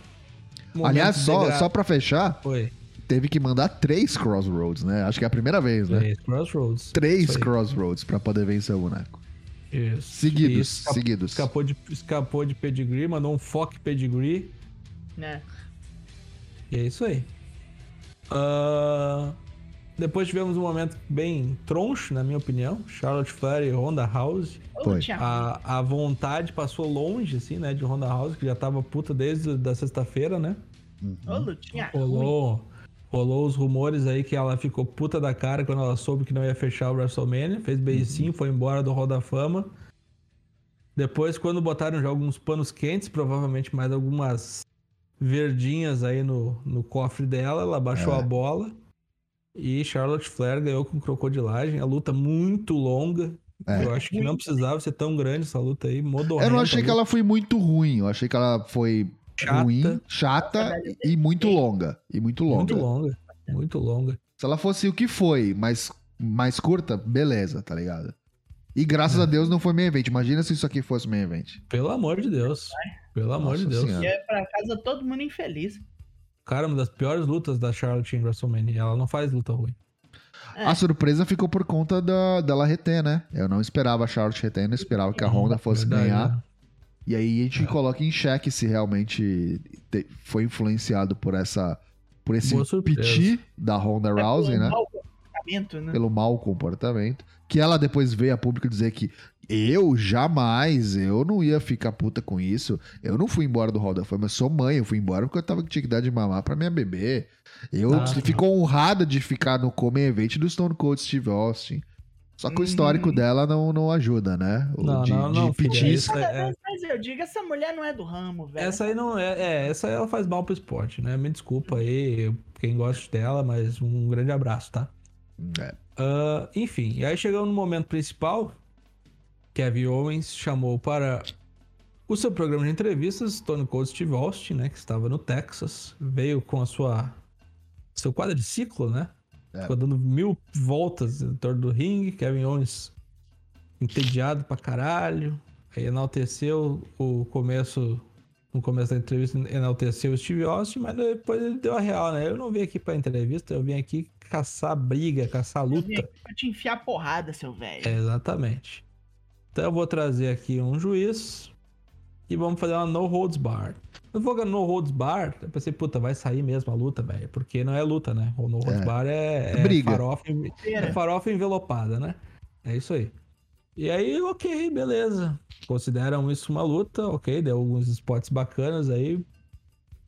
momento Aliás, só, só pra fechar, Foi. teve que mandar três Crossroads, né? Acho que é a primeira vez, né? Três Crossroads. Três. Crossroads pra poder vencer o boneco. Isso. Seguidos, E esca- seguidos. Escapou de, escapou de pedigree, mandou um foque pedigree. né? E é isso aí. Ah, depois tivemos um momento bem troncho, na minha opinião. Charlotte Flair e Honda House. Foi. A, a vontade passou longe, assim, né? De Honda House, que já tava puta desde da sexta-feira, né? Uhum. Ô, lutinha ruim. Rolou, rolou os rumores aí que ela ficou puta da cara quando ela soube que não ia fechar o WrestleMania. Fez beicinho, foi embora do Hall da Fama. Depois, quando botaram já alguns panos quentes, provavelmente mais algumas verdinhas aí no, no cofre dela, ela baixou É. a bola. E Charlotte Flair ganhou com crocodilagem. A luta muito longa. É. Eu acho que não precisava ser tão grande essa luta aí. Modorrenta. Eu não achei que ela foi muito ruim. Eu achei que ela foi Chata. ruim, chata e muito longa. E muito longa. Muito longa. Muito longa. Se ela fosse o que foi, mas mais curta, beleza, tá ligado? E graças É. a Deus não foi main event. Imagina se isso aqui fosse main event. Pelo amor de Deus. Pelo amor Nossa de Deus. Senhora. E é pra casa todo mundo infeliz. Cara, uma das piores lutas da Charlotte em WrestleMania. Ela não faz luta ruim. É. A surpresa ficou por conta da, dela reter, né? Eu não esperava a Charlotte reter, não esperava que a Honda fosse Verdade, ganhar. né? E aí a gente coloca em xeque se realmente te- foi influenciado por essa por esse piti da Ronda É Rousey, pelo né? mau comportamento, né? Pelo mau comportamento. Que ela depois veio a público dizer que eu jamais, eu não ia ficar puta com isso. Eu não fui embora do Hall da Fama, eu sou mãe, eu fui embora porque eu tava tinha que dar de mamar pra minha bebê. Eu Ah, ficou honrada de ficar no come event do Stone Cold Steve Austin. Só que o histórico Hum. dela não, não ajuda, né? O Não, de, não, de não, filha, petis- isso é- é- Mas eu digo, essa mulher não é do ramo, velho. Essa aí não é, é. Essa aí ela faz mal pro esporte, né? Me desculpa aí, quem gosta dela, mas um grande abraço, tá? É. Ah, enfim, e aí chegamos no momento principal. Kevin Owens chamou para o seu programa de entrevistas Stone Cold Steve Austin, né? Que estava no Texas. Veio com a sua. seu quadriciclo, né? É. Ficou dando mil voltas em torno do ringue. Kevin Owens entediado pra caralho. Aí enalteceu o começo. No começo da entrevista, enalteceu o Steve Austin, mas depois ele deu a real, né? Eu não vim aqui pra entrevista, eu vim aqui caçar briga, caçar Eu luta. vim aqui pra te enfiar porrada, seu velho. É, exatamente. Então eu vou trazer aqui um juiz e vamos fazer uma no holds bar. Eu vou no holds bar, eu pensei, puta, vai sair mesmo a luta, velho. Porque não é luta, né? O no holds É. bar é, É é briga. farofa, é farofa envelopada, né? É isso aí. E aí, ok, beleza. Consideram isso uma luta, ok, deu alguns spots bacanas aí.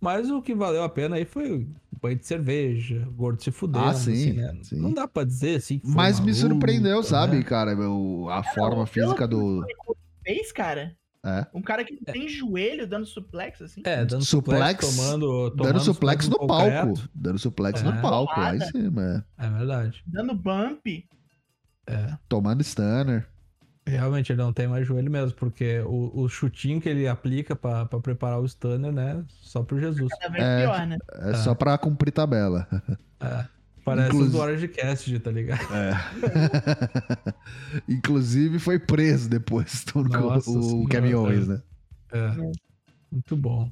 Mas o que valeu a pena aí foi banho de cerveja, gordo se fudendo, Ah, sim, assim, né? sim. Não dá pra dizer assim que foi Mas uma me surpreendeu, luta, sabe, né? cara? o- a forma Pelo física do. o Fez, cara. É. Um cara que tem joelho dando suplex, assim. É, dando Suplex, suplex, tomando, Dando tomando suplex no concreto. palco. Dando suplex É. no palco, lá em Porrada. cima. é. É verdade. Dando bump. É. Tomando stunner. Realmente ele não tem mais joelho mesmo, porque o, o chutinho que ele aplica pra, pra preparar o stunner, né? Só pro Jesus. É. pior, né? É só pra cumprir tabela. É. Parece Inclusive- do Orange Cast, tá ligado? Inclusive foi preso depois Nossa o, o Senhora. Owens, né? É. Muito bom.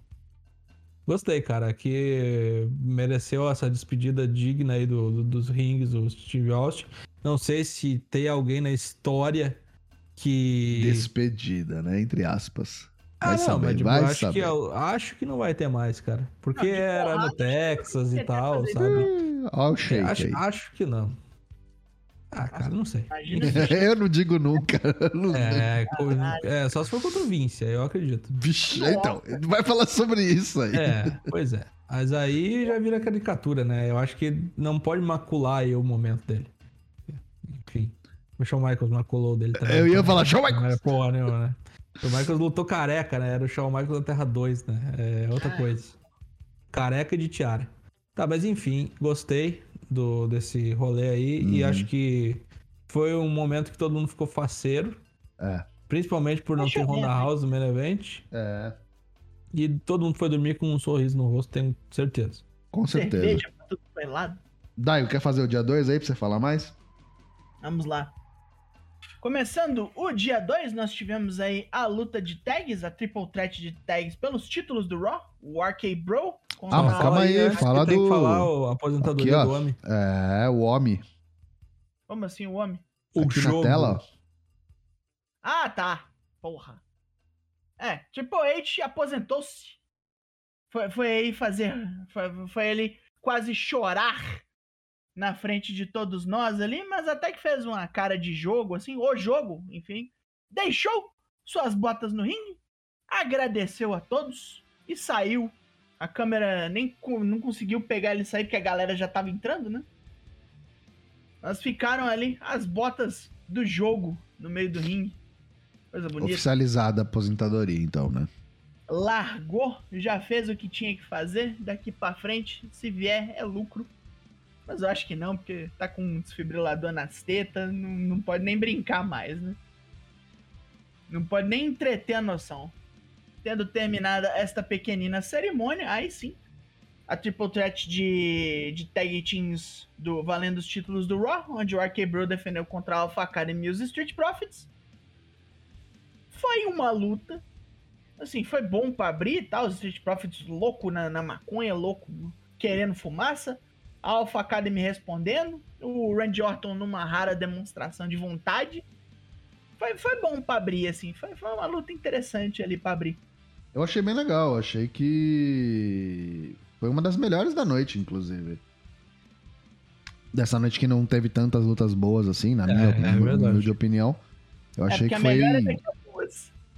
Gostei, cara, que mereceu essa despedida digna aí do, do- dos rings, o Steve Austin. Não sei se tem alguém na história que. Despedida, né? Entre aspas. Ah, Vai não, saber, mas tipo, vai acho, saber. que, eu acho que não vai ter mais, cara. Porque Não, era no Texas e tal, sabe? Hum, Ó o É, shake acho, aí. acho que não. Ah, cara, não sei. Eu não digo nunca. Não- É, é, só se for contra o Vince, aí eu acredito. Vixe, então, vai falar sobre isso aí. É, pois é. Mas aí já vira caricatura, né? Eu acho que não pode macular aí o momento dele. Enfim. O Shawn Michaels maculou dele também. Eu ia então falar, Shawn Não Michaels! era porra nenhuma, né? O Michaels lutou careca, né? Era o Shawn Michaels da Terra 2, né? É outra Ah. coisa. Careca de tiara. Tá, mas enfim, gostei do, desse rolê aí e Uhum. acho que foi um momento que todo mundo ficou faceiro. É. Principalmente por não Deixa ter Honda? House no main event. É, E todo mundo foi dormir com um sorriso no rosto, tenho certeza. com certeza. cerveja pra tudo foi lado. Daigo, quer fazer o dia 2 aí pra você falar mais? Vamos lá. Começando o dia 2, nós tivemos aí a luta de tags, a triple threat de tags pelos títulos do Raw, o RK Bro. Ah, mas calma aí, que fala tem do- que falar o- aposentadoria Aqui, do homem. É, o homem. Como assim, o homem? O Aqui na jogo. tela, ó. Ah, tá. Porra. É, Triple H aposentou-se. Foi, foi aí fazer. Foi, foi ele quase chorar na frente de todos nós ali, mas até que fez uma cara de jogo, assim, o jogo, enfim. Deixou suas botas no ringue, agradeceu a todos e saiu A câmera nem não conseguiu pegar ele sair porque a galera já tava entrando, né? Elas ficaram ali, as botas do jogo no meio do ringue. Coisa bonita. Oficializada a aposentadoria, então, né? largou, já fez o que tinha que fazer, daqui pra frente, se vier, é lucro. Mas eu acho que não, porque tá com um desfibrilador nas tetas, não, não pode nem brincar mais, né? Não pode nem entreter a noção. Tendo terminada esta pequenina cerimônia, aí sim, a Triple Threat de, de Tag Teams do, valendo os títulos do Raw, onde o RK Bro defendeu contra a Alpha Academy e os Street Profits. Foi uma luta assim, foi bom pra abrir e tal. Os Street Profits louco na, na maconha, louco querendo fumaça. A Alpha Academy respondendo. O Randy Orton numa rara demonstração de vontade. Foi, foi bom pra abrir, assim. Foi, foi uma luta interessante ali pra abrir. Eu achei bem legal, achei que foi uma das melhores da noite, inclusive. Dessa noite que não teve tantas lutas boas assim, na É, minha é humilde opinião. Eu achei é que foi. a melhor é.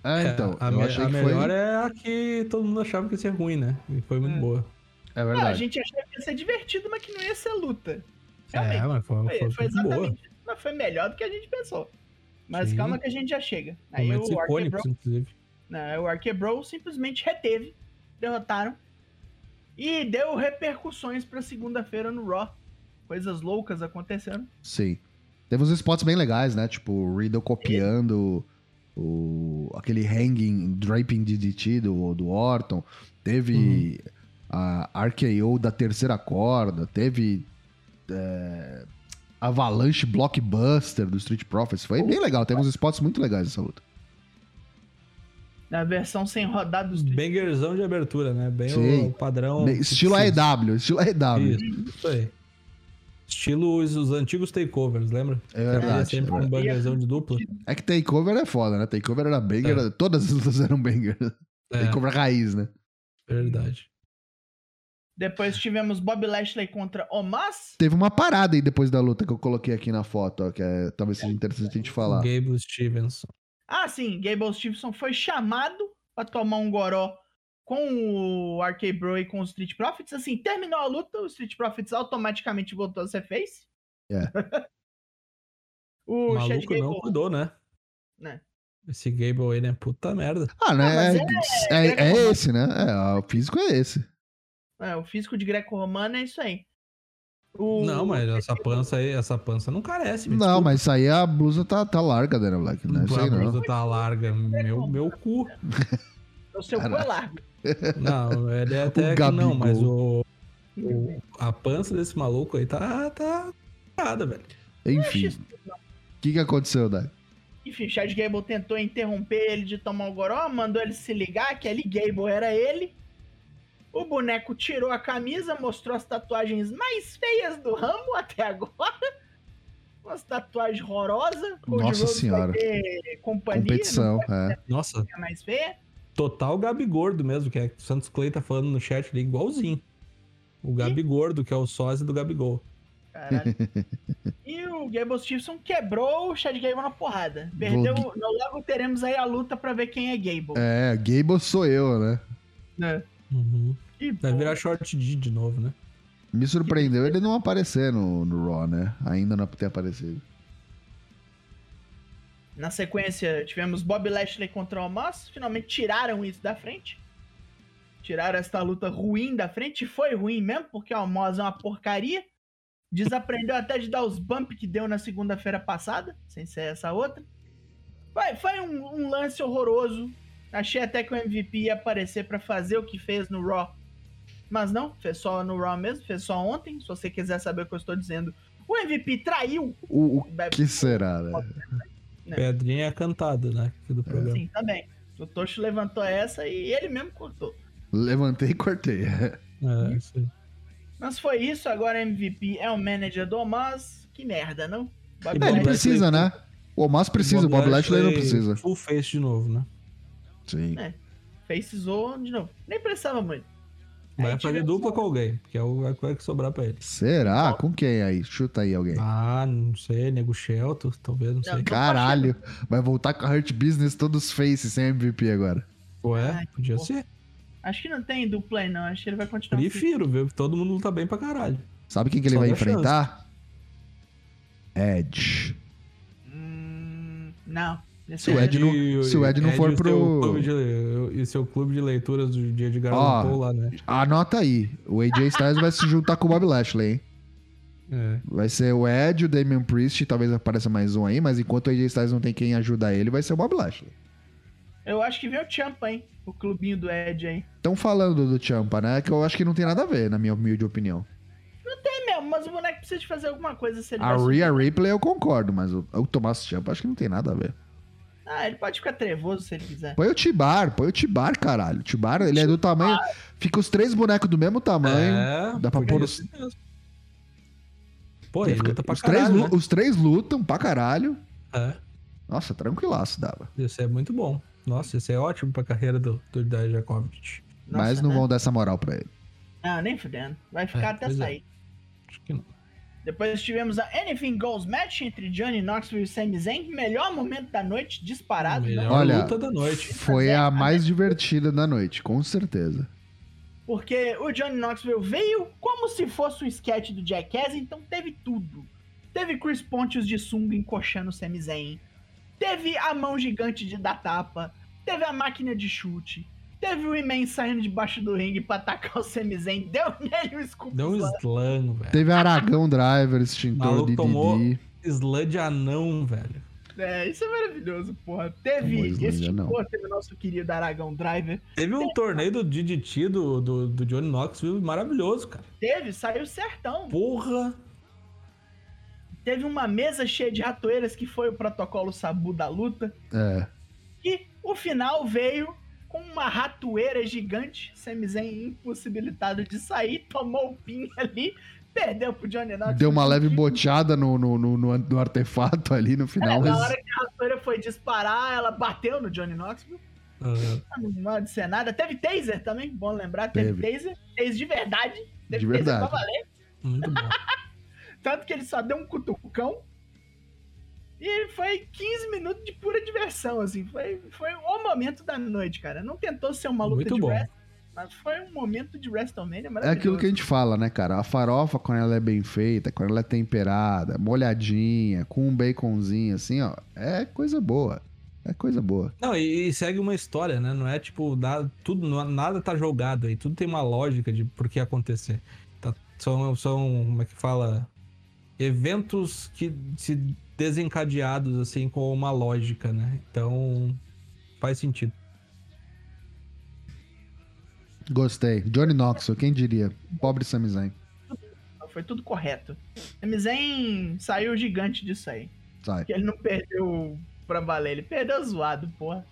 É, então, a, eu me- achei a que melhor foi. é a que todo mundo achava que ia ser ruim, né? E foi muito É. boa. É Ah, a verdade. gente achou que ia ser divertido, mas que não ia ser luta. É, Realmente. mas foi, foi, foi, foi boa. exatamente isso. Mas foi melhor do que a gente pensou. Mas Sim. calma que a gente já chega. Aí Momentos o icônicos, inclusive. né, o Arquebro simplesmente reteve, derrotaram e deu repercussões pra segunda-feira no Raw. Coisas loucas acontecendo. Sim. Teve uns spots bem legais, né? Tipo, o Riddle copiando o, aquele hanging, draping DDT do, do Orton. Teve a RKO da terceira corda. Teve é, Avalanche Blockbuster do Street Profits. Foi bem legal. Teve uns spots muito legais essa luta. Na versão sem rodar dos Bangerzão de abertura, né? Bem Sim. o padrão. Estilo AEW, estilo AEW. Isso, isso aí. Estilo os, os antigos takeovers, lembra? É verdade. é sempre verdade. um bangerzão de dupla. É que Takeover é foda, né? Takeover era banger, todas as lutas eram banger. É, Takeover raiz, né? verdade. Depois tivemos Bob Lashley contra Omas. Teve uma parada aí depois da luta que eu coloquei aqui na foto, ó, que é, talvez seja interessante a gente falar. Gable Stevenson. Ah, sim, Gable Stevenson foi chamado pra tomar um goró com o RK Bro e com os Street Profits. Assim, terminou a luta, o Street Profits automaticamente voltou a ser face. É. O o Chad maluco não Gable cuidou, né? Né. Esse Gable aí, né? Puta merda. Ah, né? mas É, é, é greco-romano. esse, né? É, o físico é esse. É, o físico de greco-romano é isso aí. O- Não, mas essa pança aí, essa pança não carece. me Não, desculpa. mas isso aí a blusa tá, tá larga, Daniel Black, né? Isso a aí não. blusa tá larga. Meu, meu cu. O seu cu é Caraca. largo. Não, ele é até que não, mas o, o- A pança desse maluco aí tá. tá. Nada, velho. Enfim, o que, que aconteceu, Dai? Enfim, Chad Gable tentou interromper ele de tomar o goró, mandou ele se ligar que ali Gable era ele. O boneco tirou a camisa, mostrou as tatuagens mais feias do ramo até agora. Umas tatuagens horrorosas. Nossa senhora. companhia, Competição, é. Nossa, não é mais feia. total Gabi Gordo mesmo, que é o Santos Clay tá falando no chat ali, igualzinho. O Gabi Gordo, que é o sósia do Gabigol. Caralho. e o Gable Stevenson quebrou o Chad Gable na porrada. Perdeu. Vou- Logo teremos aí a luta pra ver quem é Gable. É, Gable sou eu, né? né? Uhum. E, Vai pô, virar short D de novo, né? Me surpreendeu ele não aparecer no, no Raw, né? Ainda não ter aparecido. Na sequência, tivemos Bob Lashley contra o Omos. Finalmente tiraram isso da frente. Tiraram essa luta ruim da frente. E foi ruim mesmo, porque o Omos é uma porcaria. Desaprendeu até de dar os bumps que deu na segunda-feira passada, sem ser essa outra. Foi, foi um, um lance horroroso. Achei até que o MVP ia aparecer pra fazer o que fez no Raw. Mas não, fez só no Raw mesmo, fez só ontem. Se você quiser saber o que eu estou dizendo. O MVP traiu O, o que será, né? É. Pedrinha cantada, né? aqui Do programa. Sim, também. O Tocho levantou essa e ele mesmo cortou. Levantei e cortei. É, isso aí. Mas foi isso, agora MVP é o manager do Omas. Que merda, não? Bob E É, ele Bob precisa, né? O Omas precisa, o Bob Lashley não precisa. Full face de novo, né? Sim. É. Faceou de novo. Nem precisava muito. Vai fazer dupla com alguém, que é o que vai sobrar pra ele. Será? Com quem aí? Chuta aí alguém. Ah, não sei, Nego Shelton, talvez, não sei. Não. Caralho. Vai voltar com a Hurt Business todos face sem MVP agora. Ué, Ai, podia pô. ser. Acho que não tem dupla aí, não. Acho que ele vai continuar. Prefiro, viu? Todo mundo luta bem pra caralho. Sabe quem que ele Só vai enfrentar? Edge. Hum, não. Se o Ed não- se o Ed não for pro- seu clube de- E seu clube de leituras do dia de. Garland lá, né? Anota aí. O AJ Styles vai se juntar com o Bob Lashley, hein? É. Vai ser o Ed, o Damian Priest, talvez apareça mais um aí, mas enquanto o AJ Styles não tem quem ajudar ele, vai ser o Bob Lashley. Eu acho que vem o Champa, hein? O clubinho do Ed aí. Estão falando do Champa, né? Que eu acho que não tem nada a ver, na minha humilde opinião. É mesmo, mas o boneco precisa de fazer alguma coisa se ele A Rhea Ripley eu concordo, mas o, o Thomas Champa acho que não tem nada a ver. Ah, ele pode ficar trevoso se ele quiser. Põe o Tibar, põe o Tibar, caralho. O Tibar, ele é do tamanho. Fica os três bonecos do mesmo tamanho. É, dá pra pôr os- ser mesmo. Pô, ele Fica- luta pra os, três, caralho, lu- né? os três lutam pra caralho. É, Nossa, tranquilaço dava. isso é muito bom. Nossa, isso é ótimo pra carreira do, do Dajakovic. Nossa, mas não né? vão dar essa moral pra ele. Não, nem fudendo. Vai ficar É, até é. sair. Acho que não. Depois tivemos a Anything Goes Match entre Johnny Knoxville e Sami Zayn. Melhor momento da noite, disparado. Melhor Não? Olha, luta da noite. Foi a mais divertida da noite, com certeza. Porque o Johnny Knoxville veio como se fosse um sketch do Jackass, então teve tudo. Teve Chris Pontius de sunga encoxando o Sami Zayn. Teve a mão gigante de dar tapa. Teve a máquina de chute. Teve o Iman saindo debaixo do ringue pra atacar o Sami Zayn. Deu nele um scoop Deu um slam. velho. Teve Aragão Driver, extintor Maluco de tomou- Didi. Slam de anão, velho. É, isso é maravilhoso, porra. Teve esse não. porra, teve o nosso querido Aragão Driver. Teve um torneio do DDT do, do, do Johnny Knoxville maravilhoso, cara. Teve, saiu certão. Porra. Teve uma mesa cheia de ratoeiras que foi o protocolo Sabu da luta. É. E o final veio uma ratoeira gigante. Sami Zayn impossibilitado de sair, tomou o pin ali, perdeu pro Johnny Knoxville. Deu uma leve boteada no, no, no, no- no artefato ali no É, final, na mas. hora que a ratoeira foi disparar, ela bateu no Johnny Knoxville. Ah, Não pode ser nada. Teve taser também, bom lembrar. Teve, Teve. taser. Taser de verdade. Teve De taser verdade. pra valer. muito bom. Tanto que ele só deu um cutucão. E foi 15 minutos de pura diversão, assim. Foi, foi o momento da noite, cara. Não tentou ser uma luta Muito de bom. wrestling, mas foi um momento de WrestleMania É aquilo que a gente fala, né, cara? A farofa, quando ela é bem feita, quando ela é temperada, molhadinha, com um baconzinho, assim, ó, é coisa boa. É coisa boa. Não, e, e segue uma história, né? Não é tipo, nada, tudo, nada tá jogado aí. Tudo tem uma lógica de por que acontecer. Tá- são, são, como é que fala? Eventos que se desencadeados, assim, com uma lógica, né? Então, faz sentido. Gostei. Johnny Knoxville, quem diria? Pobre Sami Zayn. Foi tudo correto. Sami Zayn saiu gigante disso aí. Sai. Porque ele não perdeu pra valer, ele perdeu zoado, porra.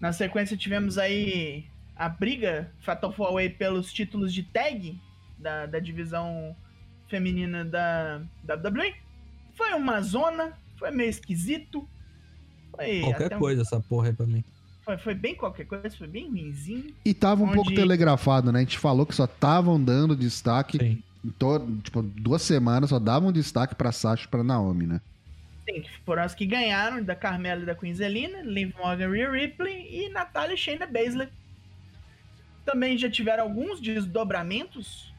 Na sequência tivemos aí a briga Fatal 4-Way pelos títulos de tag da, da divisão feminina da WWE. Foi uma zona, foi meio esquisito. Foi, Qualquer até um- coisa essa porra aí pra mim. foi, foi bem qualquer coisa, foi bem ruimzinho. E tava um Onde- pouco telegrafado, né? A gente falou que só estavam dando destaque Sim. em todo, tipo, duas semanas só davam destaque pra Sasha e pra Naomi, né? Sim, foram as que ganharam, da Carmela e da Queen Zelina, Liv Morgan, Rhea Ripley e Natália e Shayna Baszler. Também já tiveram alguns desdobramentos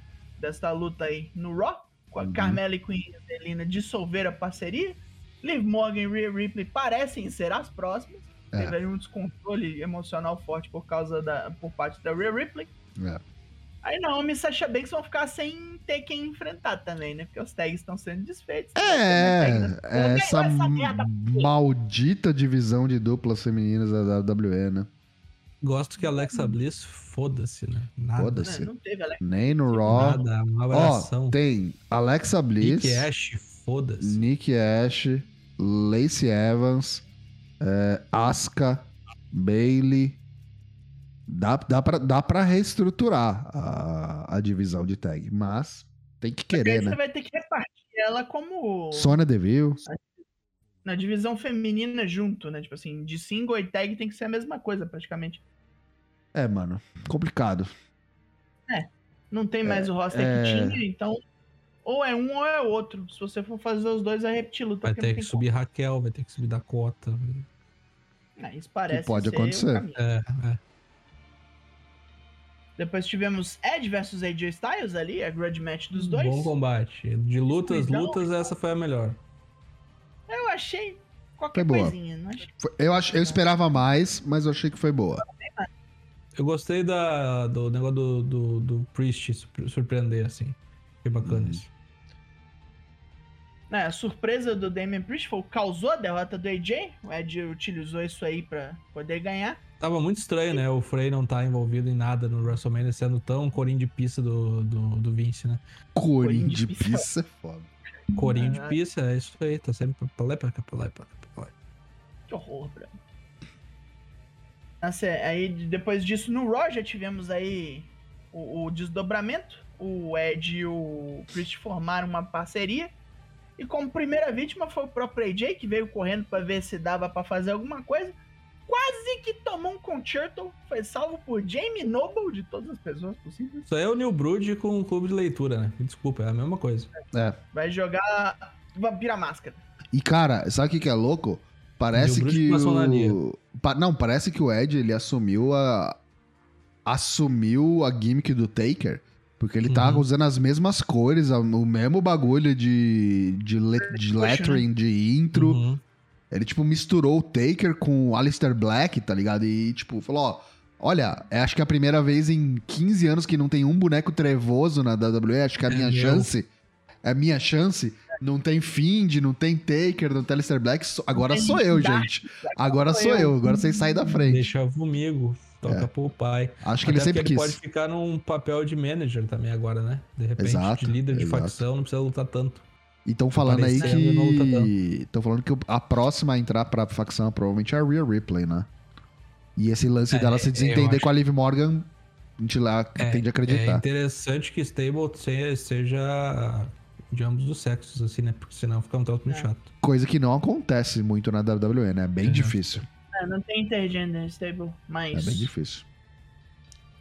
desta luta aí no Raw, com a Uhum. Carmela e Queen Zelina dissolver a parceria. Liv Morgan e Rhea Ripley parecem ser as próximas. É. Teve aí um descontrole emocional forte por causa da por parte da Rhea Ripley. É. Aí Naomi e Sasha Banks vão ficar sem ter quem enfrentar também, né? Porque os tags estão sendo desfeitos. É, Não tem essa essa maldita divisão de duplas femininas da WWE, né? Gosto que a Alexa Bliss, foda-se, né? Nada. Foda-se. Não, não teve, Alex. Nem no Raw. Nada, um Ó, abração. tem Alexa Bliss, Nick Ash, foda-se. Nick Ash, Lacey Evans, é, Asuka, Bailey. Dá, dá, pra, dá pra reestruturar a, a divisão de tag, mas tem que Aí querer, você né? vai ter que repartir ela como Sônia Deville, na divisão feminina junto, né? Tipo assim, de single e tag tem que ser a mesma coisa praticamente. É, mano, complicado. Não tem mais o roster é. que tinha, então ou é um ou é outro. Se você for fazer os dois, vai repetir luta. Vai porque não ter que subir Raquel, vai ter que subir Dakota. Ah, isso parece Que pode acontecer. É, é. Depois tivemos Edge versus AJ Styles ali, a grudge match dos dois. Bom combate. De lutas, Escuridão. lutas, essa foi a melhor. Eu achei qualquer Foi boa. coisinha. Não achei... Eu, ach, eu esperava mais, mas eu achei que foi boa. Eu gostei da, do negócio do, do, do Priest surpre- surpreender, assim. Foi bacana Uhum. isso. É, a surpresa do Damian Priest foi, causou a derrota do AJ. O Ed utilizou isso aí pra poder ganhar. Tava muito estranho, né? O Frey não tá envolvido em nada no WrestleMania, sendo tão corinho de pista do, do, do Vince, né? Corinho de pizza é foda. Corinho de pista, é isso aí. Tá sempre pra lá e pra cá, pra lá e pra cá, pra lá. Que horror, bro. É, aí depois disso no Raw já tivemos aí o, o desdobramento. O Ed e o Priest formaram uma parceria. E como primeira vítima foi o próprio AJ, que veio correndo pra ver se dava pra fazer alguma coisa. Quase que tomou um concerto. Foi salvo por Jamie Noble, de todas as pessoas possíveis. Isso aí é o New Brood com o clube de leitura, né? Desculpa, é a mesma coisa. É. Vai jogar Vampira Máscara. E, cara, sabe o que é louco? Parece bruxo que o... Pa- Não, parece que o Ed, ele assumiu a... Assumiu a gimmick do Taker. Porque ele tá Uhum. usando as mesmas cores, o mesmo bagulho de, de, le- de Poxa, lettering, de intro. Uhum. Ele, tipo, misturou o Taker com o Alistair Black, tá ligado? E, tipo, falou, ó... Olha, é, acho que é a primeira vez em 15 anos que não tem um boneco trevoso na WWE. Acho que é a É minha meu. chance. É a minha chance. Não tem Find, não tem Taker, não tem Alistair Black. Agora sou eu, gente. Agora sou eu. Agora vocês saem da frente. Deixa comigo, toca É. pro pai. Acho que ele Até sempre porque quis. ele pode ficar num papel de manager também agora, né? De repente, Exato, de líder de exato. facção, não precisa lutar tanto. E estão falando aí que. Estão falando que a próxima a entrar pra facção provavelmente é a Rhea Ripley, né? E esse lance É, dela se desentender acho- com a Liv Morgan, a gente lá É, tende a É acreditar. interessante que Stable se- seja de ambos os sexos, assim, né? Porque senão fica um troço muito É. chato. Coisa que não acontece muito na WWE, né? É bem É. difícil. É, não tem intergender stable, mas. É bem difícil.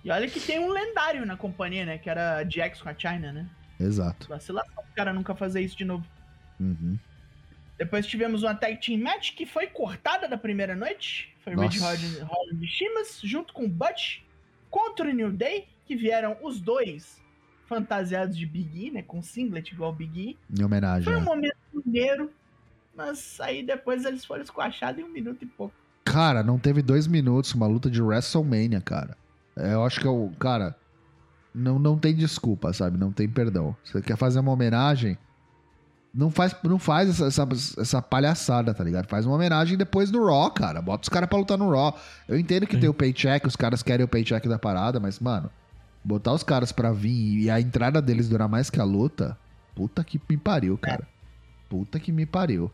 E olha que tem um lendário na companhia, né? Que era a Jax com a China, né? Exato. Vacilação o cara nunca fazer isso de novo. Uhum. Depois tivemos uma tag team match que foi cortada da primeira noite. Foi Ridge Nossa. Holland Holland e Shimas junto com o Butch contra o New Day, que vieram os dois fantasiados de Big E, né? Com singlet igual Big E. Em homenagem. Foi um é. momento maneiro, mas aí depois eles foram esquachados em um minuto e pouco. Cara, não teve dois minutos, uma luta de WrestleMania, cara. É, Eu acho que é o. Cara, não, não tem desculpa, sabe? Não tem perdão. Você quer fazer uma homenagem? Não faz, não faz essa, essa, essa palhaçada, tá ligado? Faz uma homenagem depois no Raw, cara. Bota os caras pra lutar no Raw. Eu entendo que Sim. tem o paycheck, os caras querem o paycheck da parada, mas, mano, botar os caras pra vir e a entrada deles durar mais que a luta, puta que me pariu, cara. Puta que me pariu.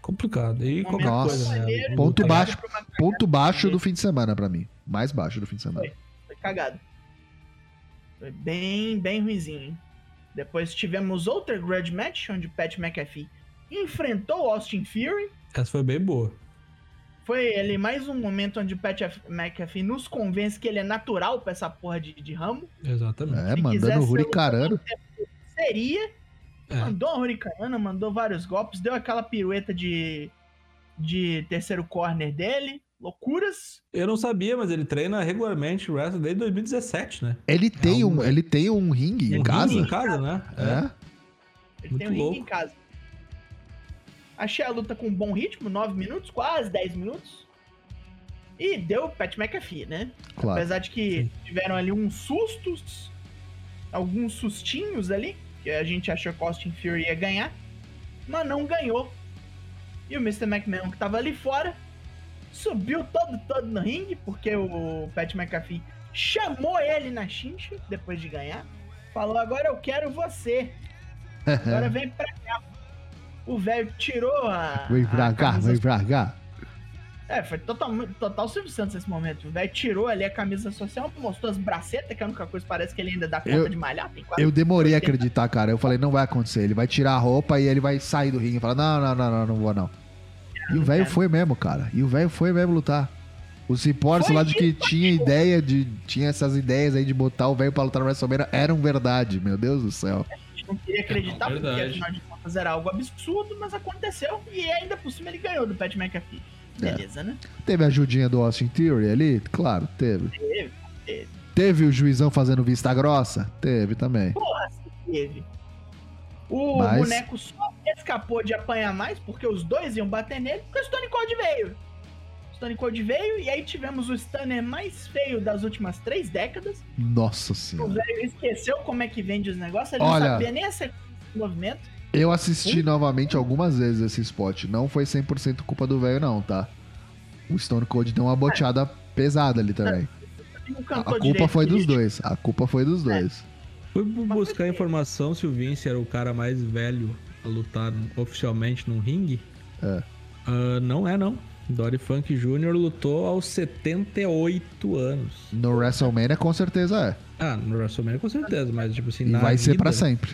Complicado. E qualquer coisa, né? maneiro, Ponto Luta- baixo. Ponto baixo do fim de semana pra mim. Mais baixo do fim de semana. Foi cagado. Foi bem, bem ruizinho. Depois tivemos outra grudge match, onde Pat McAfee enfrentou Austin Fury. Essa foi bem boa. Foi ali mais um momento onde o Pat McAfee nos convence que ele é natural pra essa porra de, de ramo. Exatamente. É, Se mandando o Hurricanrano. Seria. É. Mandou a Hurricanrana, mandou vários golpes, deu aquela pirueta de, de terceiro corner dele. Loucuras. Eu não sabia, mas ele treina regularmente o wrestling desde 2017, né? Ele tem, um, um- ele tem um ringue em Um casa? ringue Em casa, né? É. Ele Muito tem um ringue louco. em casa. Achei a luta com um bom ritmo, 9 minutos, quase 10 minutos. E deu o Pat McAfee, né? Claro. Apesar de que Sim. tiveram ali uns sustos, alguns sustinhos ali, que a gente achou que Austin Fury ia ganhar, mas não ganhou. E o Mr. McMahon, que tava ali fora, subiu todo, todo no ringue, porque o Pat McAfee chamou ele na chincha depois de ganhar. Falou: Agora eu quero você. Agora vem pra cá. O velho tirou a. Vem a pra cá, camisa vem pra cá. é, foi total, total Silvio Santos nesse momento. O velho tirou ali a camisa social, mostrou as bracetas, que é a única coisa, parece que ele ainda dá conta Eu- de malhar. Tem quase... Eu demorei a acreditar, cara. Eu falei, não vai acontecer. Ele vai tirar a roupa e ele vai sair do ringue e falar, não, não, não, não, não vou não. E o velho foi mesmo, cara. E o velho foi mesmo lutar. Os reportes Foi lá de que tinha ideia de. Tinha essas ideias aí de botar o velho pra lutar no WrestleMania eram verdade, meu Deus do céu. A gente não queria acreditar, É, porque afinal de contas era algo absurdo, mas aconteceu. E ainda por cima ele ganhou do Pat McAfee. É. Beleza, né? Teve a ajudinha do Austin Theory ali? Claro, teve. Teve. Teve. Teve o juizão fazendo vista grossa? Teve também. Porra, teve. O Mas- boneco só escapou de apanhar mais porque os dois iam bater nele porque o Stone Cold veio. O Stone Cold veio e aí tivemos o Stunner mais feio das últimas três décadas. Nossa O senhora. velho esqueceu como é que vende os negócios, ele Olha- não sabia nem a sequência do movimento. Eu assisti novamente algumas vezes esse spot. Não foi 100% culpa do velho, não, tá? O Stone Cold deu uma boteada pesada ali também. A, culpa direito, foi dos dois. A culpa foi dos dois. Fui bu- buscar informação se o Vince era o cara mais velho a lutar oficialmente num ringue. É. Ah, não é, não. Dory Funk Jr. lutou aos 78 anos. No WrestleMania, com certeza é. Ah, no WrestleMania com certeza, mas tipo assim, E na vai ser vida, pra sempre.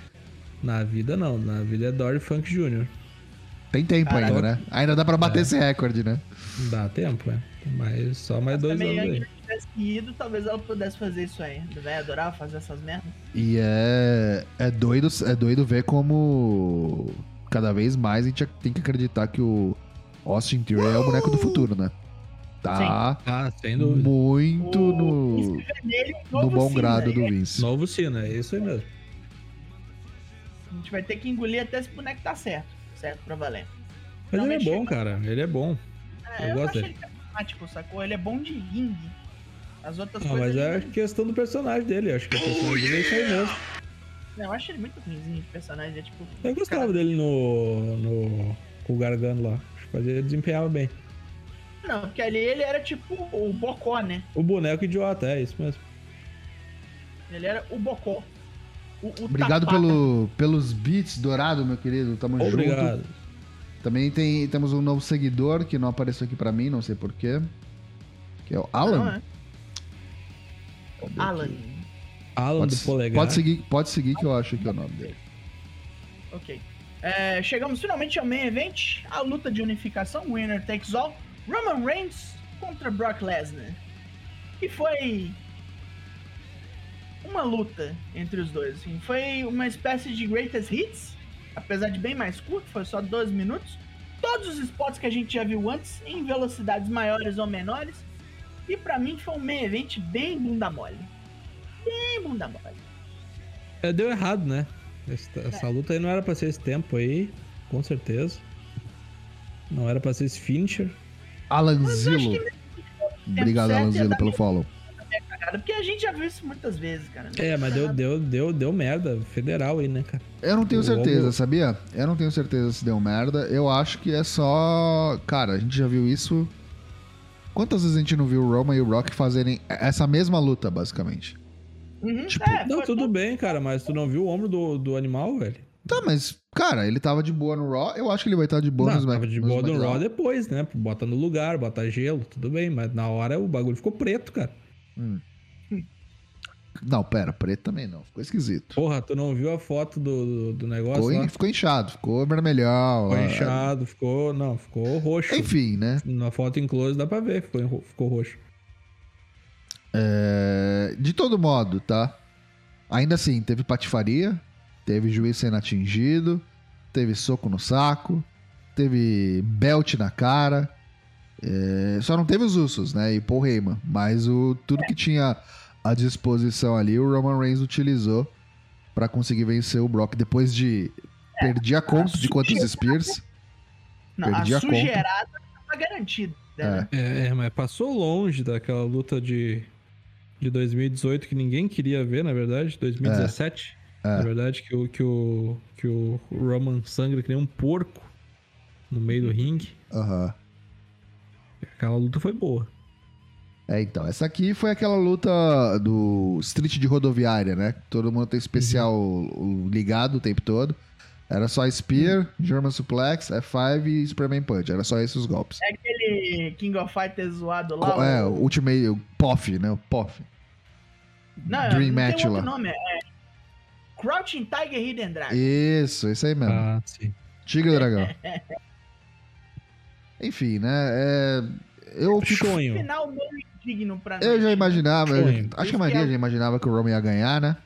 Na vida não, na vida é Dory Funk Jr. Tem tempo Caralho. ainda, né? Ainda dá pra bater É. esse recorde, né? Dá tempo, é. Mas só mais dois Também, anos se aí. tivesse ido, talvez ela pudesse fazer isso aí. O velho adorava fazer essas merdas. E é, é doido, é doido ver como cada vez mais a gente tem que acreditar que o Austin Theory é o boneco do futuro, né? Tá Ah, sem dúvida. muito O no, Vermelho, no bom cinza. grado do Vince. Novo Sina, é isso aí mesmo. A gente vai ter que engolir até esse boneco tá certo. Certo pra valer. Mas ele é bom, cara. Ele é bom. É, Eu eu, gosto acho dele. ele carismático, sacou? Ele é bom de ringue. As outras Ah, coisas. mas é ele- questão do personagem dele. Acho que o personagem dele é isso aí mesmo. Não, eu acho ele muito ruimzinho de personagem. É tipo. Eu gostava cara- dele no, no. com o Gargano lá. Acho que fazia, desempenhava bem. Não, porque ali ele era tipo o Bocó, né? O boneco idiota, é isso mesmo. Ele era o Bocó. O, o Obrigado tapata. pelo, pelos beats, Dourado, meu querido. Tamo Obrigado. junto. Também tem, temos um novo seguidor que não apareceu aqui pra mim, não sei porquê. Que é o Alan. Não, é? Aqui? Alan. Alan Pode, do Polegar. pode seguir, pode seguir que eu acho que é o nome dele. Ok. É, chegamos finalmente ao main event, a luta de unificação, winner takes all, Roman Reigns contra Brock Lesnar. E foi uma luta entre os dois, assim. Foi uma espécie de greatest hits, apesar de bem mais curto, foi só 12 minutos. Todos os spots que a gente já viu antes, em velocidades maiores ou menores. E pra mim foi um main event bem bunda mole. Bem bunda mole. É, deu errado, né? Essa, essa luta aí não era pra ser esse tempo aí, com certeza. Não era pra ser esse finisher. Alanzilo. Obrigado, Alanzilo, pelo follow. Cara, porque a gente já viu isso muitas vezes, cara. Não É, mas deu, deu, deu, deu merda federal aí, né, cara? Eu não tenho O certeza, sabia? Eu não tenho certeza se deu merda. Eu acho que é só. Cara, a gente já viu isso. Quantas vezes a gente não viu o Roman e o Rock fazerem essa mesma luta, basicamente? Uhum, tipo, é, Não, foi- tudo bem, cara, mas tu não viu o ombro do, do animal, velho? Tá, mas, cara, ele tava de boa no Raw. Eu acho que ele vai estar de boa não, nos tava de boa SmackDown. Raw depois, né? Bota no lugar, bota gelo, tudo bem, mas na hora o bagulho ficou preto, cara. Não, pera, preto também não. Ficou esquisito. Porra, tu não viu a foto do, do, do negócio Ficou, in- ficou inchado, ficou vermelhão. Ficou é. inchado, ficou. Não, ficou roxo. Enfim, né? Na foto em close dá pra ver, ficou, ficou roxo. É, De todo modo, tá? Ainda assim, teve patifaria, teve juiz sendo atingido, teve soco no saco, teve belt na cara. É, Só não teve os Usos, né? E Paul Heyman. Mas o, tudo que tinha à disposição ali, o Roman Reigns utilizou pra conseguir vencer o Brock. Depois de. Perdi a conta de quantos Spears. Não, perdi a a conta. sujeirada tá garantida. né? É. É, mas passou longe daquela luta de, de 2018 que ninguém queria ver, na verdade. 2017. É. Na verdade, que o, que, o, que o Roman sangra que nem um porco no meio do ringue. Aham. Aquela luta foi boa. É, então, essa aqui foi aquela luta do Street de rodoviária, né? Todo mundo tem especial o- ligado o tempo todo. Era só Spear, German Suplex, F5 e Superman Punch. Era só esses os golpes. É aquele King of Fighters zoado lá. Co- é, o... o Ultimate, o POF, né? O POF. Não, Dream não Match tem lá. outro nome, é Crouching Tiger Hidden Dragon. Isso, isso aí mesmo. Ah, sim. Tigre Dragão. Enfim, né? É, eu fico Sonho. Final não indigno pra Eu já imaginava, eu- acho que a maioria já imaginava que o Roman ia ganhar, né?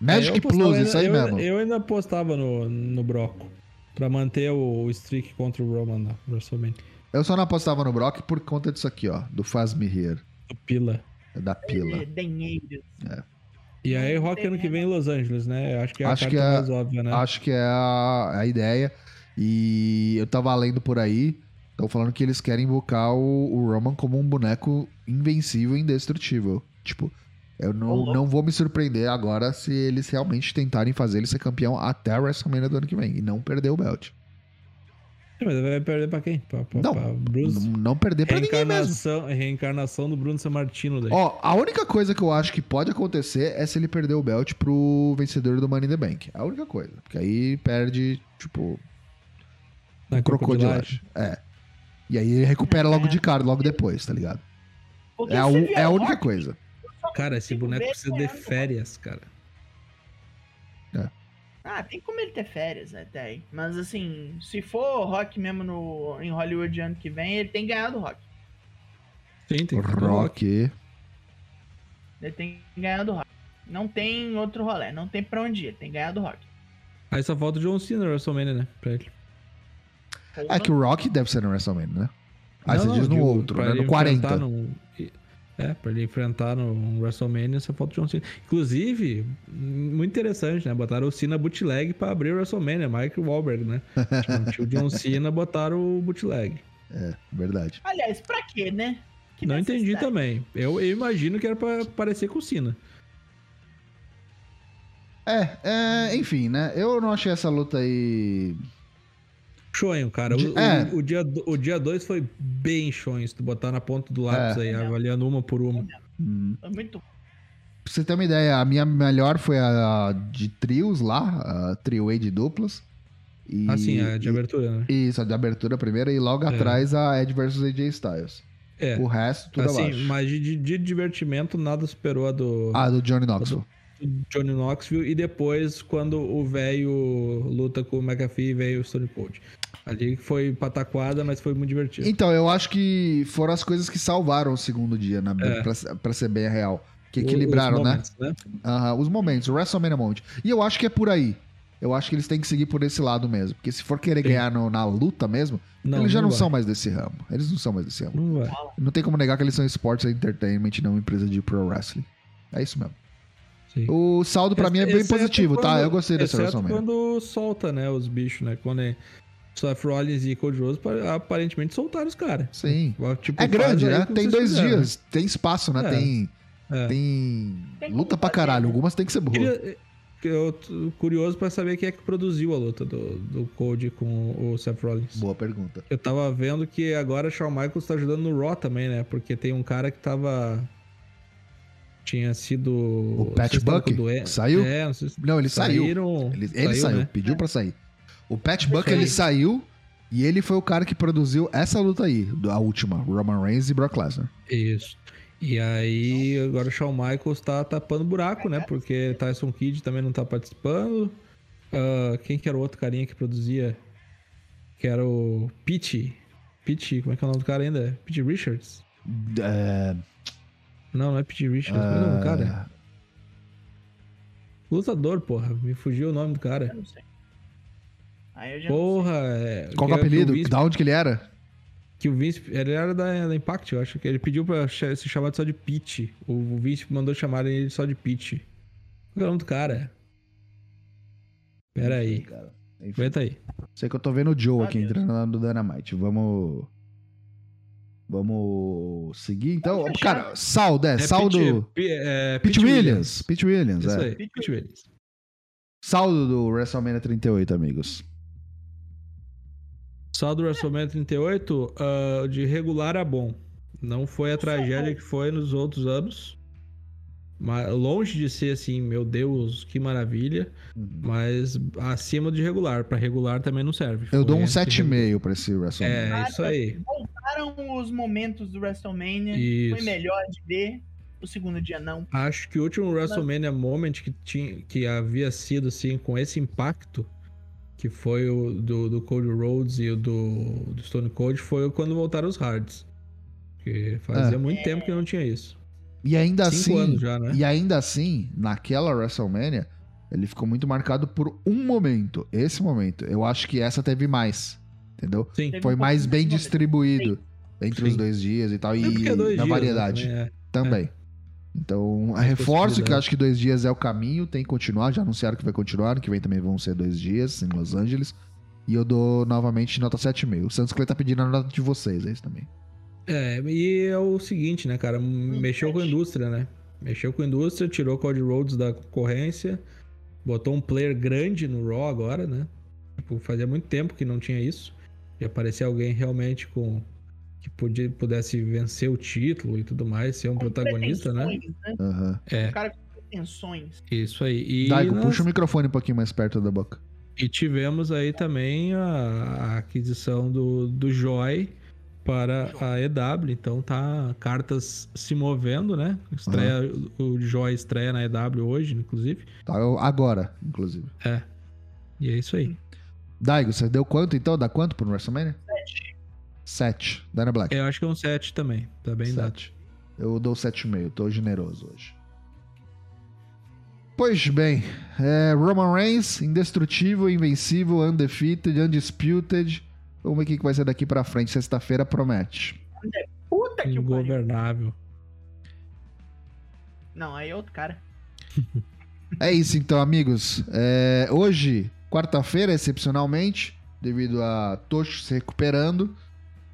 Magic É, eu apostava Plus, ainda- isso aí eu, mesmo. Eu ainda apostava no, no Broco. Pra manter o, o streak contra o Roman na WrestleMania. Eu só não apostava no Brock por conta disso aqui, ó. Do Faz Me Here. O Pila. da pila. É. E aí, Rock ano que vem em Los Angeles, né? Eu Acho que é a Acho carta que é- mais óbvia, né? Acho que é a, a ideia. E eu tava lendo por aí, estão falando que eles querem invocar o, o Roman como um boneco invencível e indestrutível. Tipo, eu não, não vou me surpreender agora se eles realmente tentarem fazer ele ser campeão até a WrestleMania do ano que vem e não perder o belt. Mas vai perder pra quem? Pra, pra, Não, pra Bruce? Não, não perder pra ninguém mesmo. Reencarnação, do Bruno Sammartino daí. Ó, a única coisa que eu acho que pode acontecer é se ele perder o belt pro vencedor do Money in the Bank. A única coisa. Porque aí perde, tipo, na crocodilagem. É. E aí ele recupera logo É. de cara, logo depois, tá ligado? Porque É a, u- é a única coisa. Cara, esse boneco precisa de férias, cara. Ah, tem como ele ter férias até aí. Mas assim, se for Rock mesmo no, em Hollywood ano que vem, ele tem ganhado Rock. Sim, tem Rock. Ele tem ganhado Rock. Não tem outro rolê, não tem pra onde ir, ele tem ganhado Rock. Aí só falta o John Cena no WrestleMania, né? Pra ele. É que o Rock deve ser no WrestleMania, né? Aí Não, você não, diz no digo, outro, né? No 40. enfrentar num- É, pra ele enfrentar no WrestleMania, só falta o John Cena. Inclusive, muito interessante, né? Botaram o Cena bootleg pra abrir o WrestleMania, Mike Wahlberg, né? Tipo, o John Cena, botaram o bootleg. É, verdade. Aliás, pra quê, né? Que Não entendi também. Eu, eu imagino que era pra parecer com o Cena. É, é, enfim, né? Eu não achei essa luta aí. Chonho, cara. O, De- o- é. o dia 2 o dia dois foi bem chonho, se tu botar na ponta do lápis É. aí, avaliando uma por uma. Hum. Foi muito Pra você ter uma ideia, a minha melhor foi a de trios lá, a trio A de duplas. E, Assim, a de e- abertura, né? Isso, a de abertura primeira e logo É. atrás a Ed versus AJ Styles. É. O resto, tudo assim, abaixo. mas de, de- de divertimento, nada superou a do, Ah, do Johnny Knoxville. do Johnny Knoxville. E depois, quando o velho luta com o McAfee e veio o Stone Cold. Ali foi pataquada, mas foi muito divertido. Então, eu acho que foram as coisas que salvaram o segundo dia, né? É. Pra, pra ser bem real. Que equilibraram, os né? momentos, né? Aham, os momentos, o WrestleMania Moment. E eu acho que é por aí. Eu acho que eles têm que seguir por esse lado mesmo. Porque se for querer Sim. ganhar no- na luta mesmo, eles já não, vai. são mais desse ramo. Eles não são mais desse ramo. Não. Não tem como negar que eles são Sports Entertainment não empresa de pro wrestling. É isso mesmo. Sim. O saldo pra mim é bem positivo, tá? quando- Eu gostei desse exceto WrestleMania. quando solta, né, os bichos, né? Quando é Seth Rollins e Cody Rhodes pa- aparentemente soltaram os caras. Sim. Tipo, É grande, né? Tem dois fizeram. dias, tem espaço, né? É. Tem, É. tem Tem luta pra caralho. né? Algumas tem que ser boa. Queria- que Eu tô curioso pra saber quem é que produziu a luta do, do Cody com o Seth Rollins. Boa pergunta. Eu tava vendo que agora Shawn Michaels tá ajudando no Raw também, né? Porque tem um cara que tava. Tinha sido. O Pat Buck? doen- Saiu? É, não se. Não, ele saiu. Saíram- Ele, ele saiu, né? pediu pra sair. O Pat Buck, Saiu. ele saiu e ele foi o cara que produziu essa luta aí, a última, Roman Reigns e Brock Lesnar. Isso. E aí, agora o Shawn Michaels tá tapando buraco, né? Porque Tyson Kidd também não tá participando. Ah, quem que era o outro carinha que produzia? Que era o Pete. Pete, como é que é o nome do cara ainda? Pete Richards? É, Não, não é Pete Richards. É o nome do cara? Lutador, porra. Me fugiu o nome do Eu cara. não sei. Aí eu já não Porra, é. Qual que é o apelido? Vince, Da onde que ele era? que o Vince. Ele era da, da Impact, eu acho que ele pediu pra cha- ser chamado só de Pete. O Vince mandou chamar ele só de Pete. Qual é o nome do cara? Pera aí. Cara, enfim. Aguenta aí. Sei que eu tô vendo o Joe Ah, aqui Deus. entrando lá no Dynamite. Vamos. Vamos seguir. Então, cara, saldo, é, É saldo. Pete, é, Pete Williams. Pete Williams, Isso é. aí, Pete Williams. Saldo do WrestleMania 38, amigos. Só do WrestleMania 38, ah, de regular a bom. Não foi a tragédia que foi nos outros anos. Mas, longe de ser assim, meu Deus, que maravilha. Mas acima de regular. Pra regular também não serve. Eu Foi dou um entre 7,5 pra esse WrestleMania. É, isso aí. Voltaram os momentos do WrestleMania. Isso. Foi melhor de ver. O segundo dia não. Acho que o último WrestleMania Moment que, tinha, que havia sido assim, com esse impacto, que foi o do, do Cody Rhodes e o do, do Stone Cold, foi quando voltaram os Hards. Que fazia É. muito tempo que não tinha isso. E ainda Cinco assim, anos já, né? e ainda assim, naquela WrestleMania, ele ficou muito marcado por um momento. Esse momento. Eu acho que essa teve mais. Entendeu? Sim. Foi mais bem distribuído entre Sim. os dois dias e tal. É E é na dias, né, variedade também, é. Então, reforço que acho que dois dias é o caminho, tem que continuar, já anunciaram que vai continuar, que vem também vão ser dois dias em Los Angeles. E eu dou novamente nota 7,5. O Santos Clay tá pedindo a nota de vocês, é isso também. É, e é o seguinte, né, cara? Mexeu com a indústria, né? Mexeu com a indústria, tirou Cody Rhodes da concorrência, botou um player grande no Raw agora, né? Tipo, fazia muito tempo que não tinha isso. E aparecer alguém realmente com. Que podia, pudesse vencer o título e tudo mais, ser um Com protagonista, né? pretensões, né? Aham. É, Um cara com pretensões. isso aí. E, Daigo, nós- puxa o microfone um pouquinho mais perto da boca. e tivemos aí também a, a aquisição do, do Joy para a EW, então tá cartas se movendo, né? Estreia, O Joy estreia na EW hoje, inclusive. Tá, agora, inclusive. E é isso aí. Daigo, você deu quanto então? Dá quanto pro WrestleMania? 7. Dana Black. Eu acho que é um 7 também, tá bem dado. 7. Eu dou 7,5, tô generoso hoje. Pois bem, é, Roman Reigns, indestrutível, invencível, undefeated, undisputed. Vamos ver o que vai ser daqui pra frente. Sexta-feira promete. Puta que. Ingovernável. Não, aí é outro cara. É isso então, amigos. É, hoje, quarta-feira, excepcionalmente, devido a Tocho se recuperando,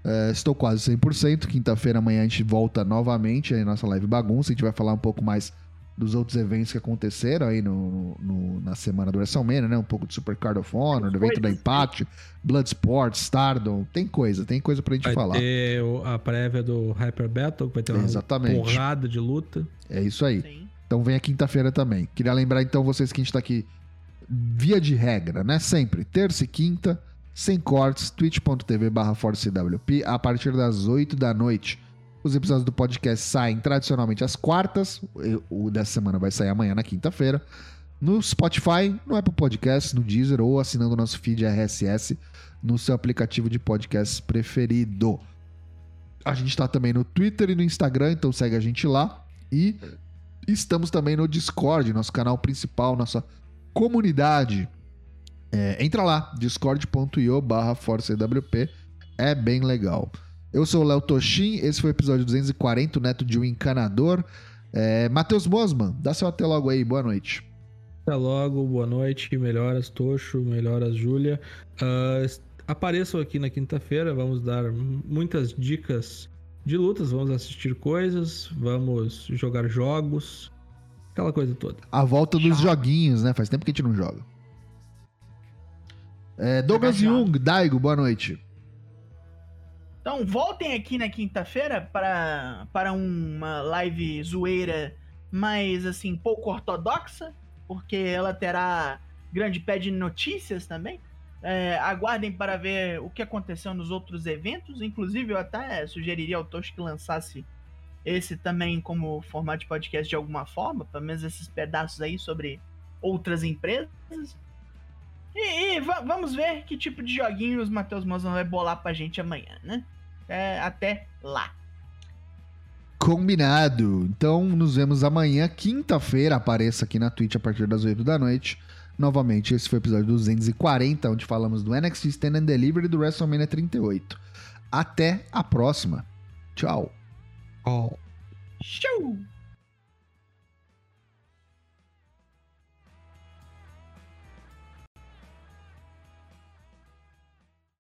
é, estou quase 100%. Quinta-feira, amanhã, a gente volta novamente aí na nossa live bagunça. A gente vai falar um pouco mais dos outros eventos que aconteceram aí no, no- na semana do WrestleMania, né? Um pouco de Super Card of Honor, do evento da. Impact, Bloodsport, Stardom. Tem coisa, tem coisa pra gente Vai falar. ter o- a prévia do Hyper Battle, que vai ter uma Exatamente. porrada de luta. É isso aí. Sim. Então vem a quinta-feira também. Queria lembrar então vocês que a gente tá aqui via de regra, né? Sempre, terça e quinta, sem cortes, twitch.tv barra a partir das 8 da noite. Os episódios do podcast saem tradicionalmente às quartas, o dessa semana vai sair amanhã na quinta-feira. No Spotify, no Apple Podcasts, no Deezer ou assinando o nosso feed RSS no seu aplicativo de podcast preferido. A gente tá também no Twitter e no Instagram, então segue a gente lá. E Estamos também no Discord, nosso canal principal, nossa comunidade. É, entra lá, discord.io barra ForceWP. É bem legal. Eu sou o Léo Toshin, esse foi o episódio 240, o neto de um encanador. É, Matheus Mosman, dá seu até logo aí, boa noite. Até logo, boa noite, melhoras Tocho, melhoras Júlia. Es- apareçam aqui na quinta-feira, vamos dar muitas dicas de lutas, vamos assistir coisas, vamos jogar jogos, aquela coisa toda. A volta dos Tchau. joguinhos, né? Faz tempo que a gente não joga. É, Douglas Jung, Daigo, boa noite. Então voltem aqui na quinta-feira para, para uma live zoeira mais assim, pouco ortodoxa, porque ela terá grande pé de notícias também. É, aguardem para ver o que aconteceu nos outros eventos. Inclusive, eu até sugeriria ao Tosh que lançasse esse também como formato de podcast de alguma forma, pelo menos esses pedaços aí sobre outras empresas. E, e va- vamos ver que tipo de joguinhos o Matheus Mozão vai bolar pra gente amanhã, né? É, até lá. Combinado. Então nos vemos amanhã, quinta-feira. Apareça aqui na Twitch a partir das 8 da noite. Novamente, esse foi o episódio 240, onde falamos do NXT Stand and Delivery e do WrestleMania 38. Até a próxima. Tchau. Oh. Show!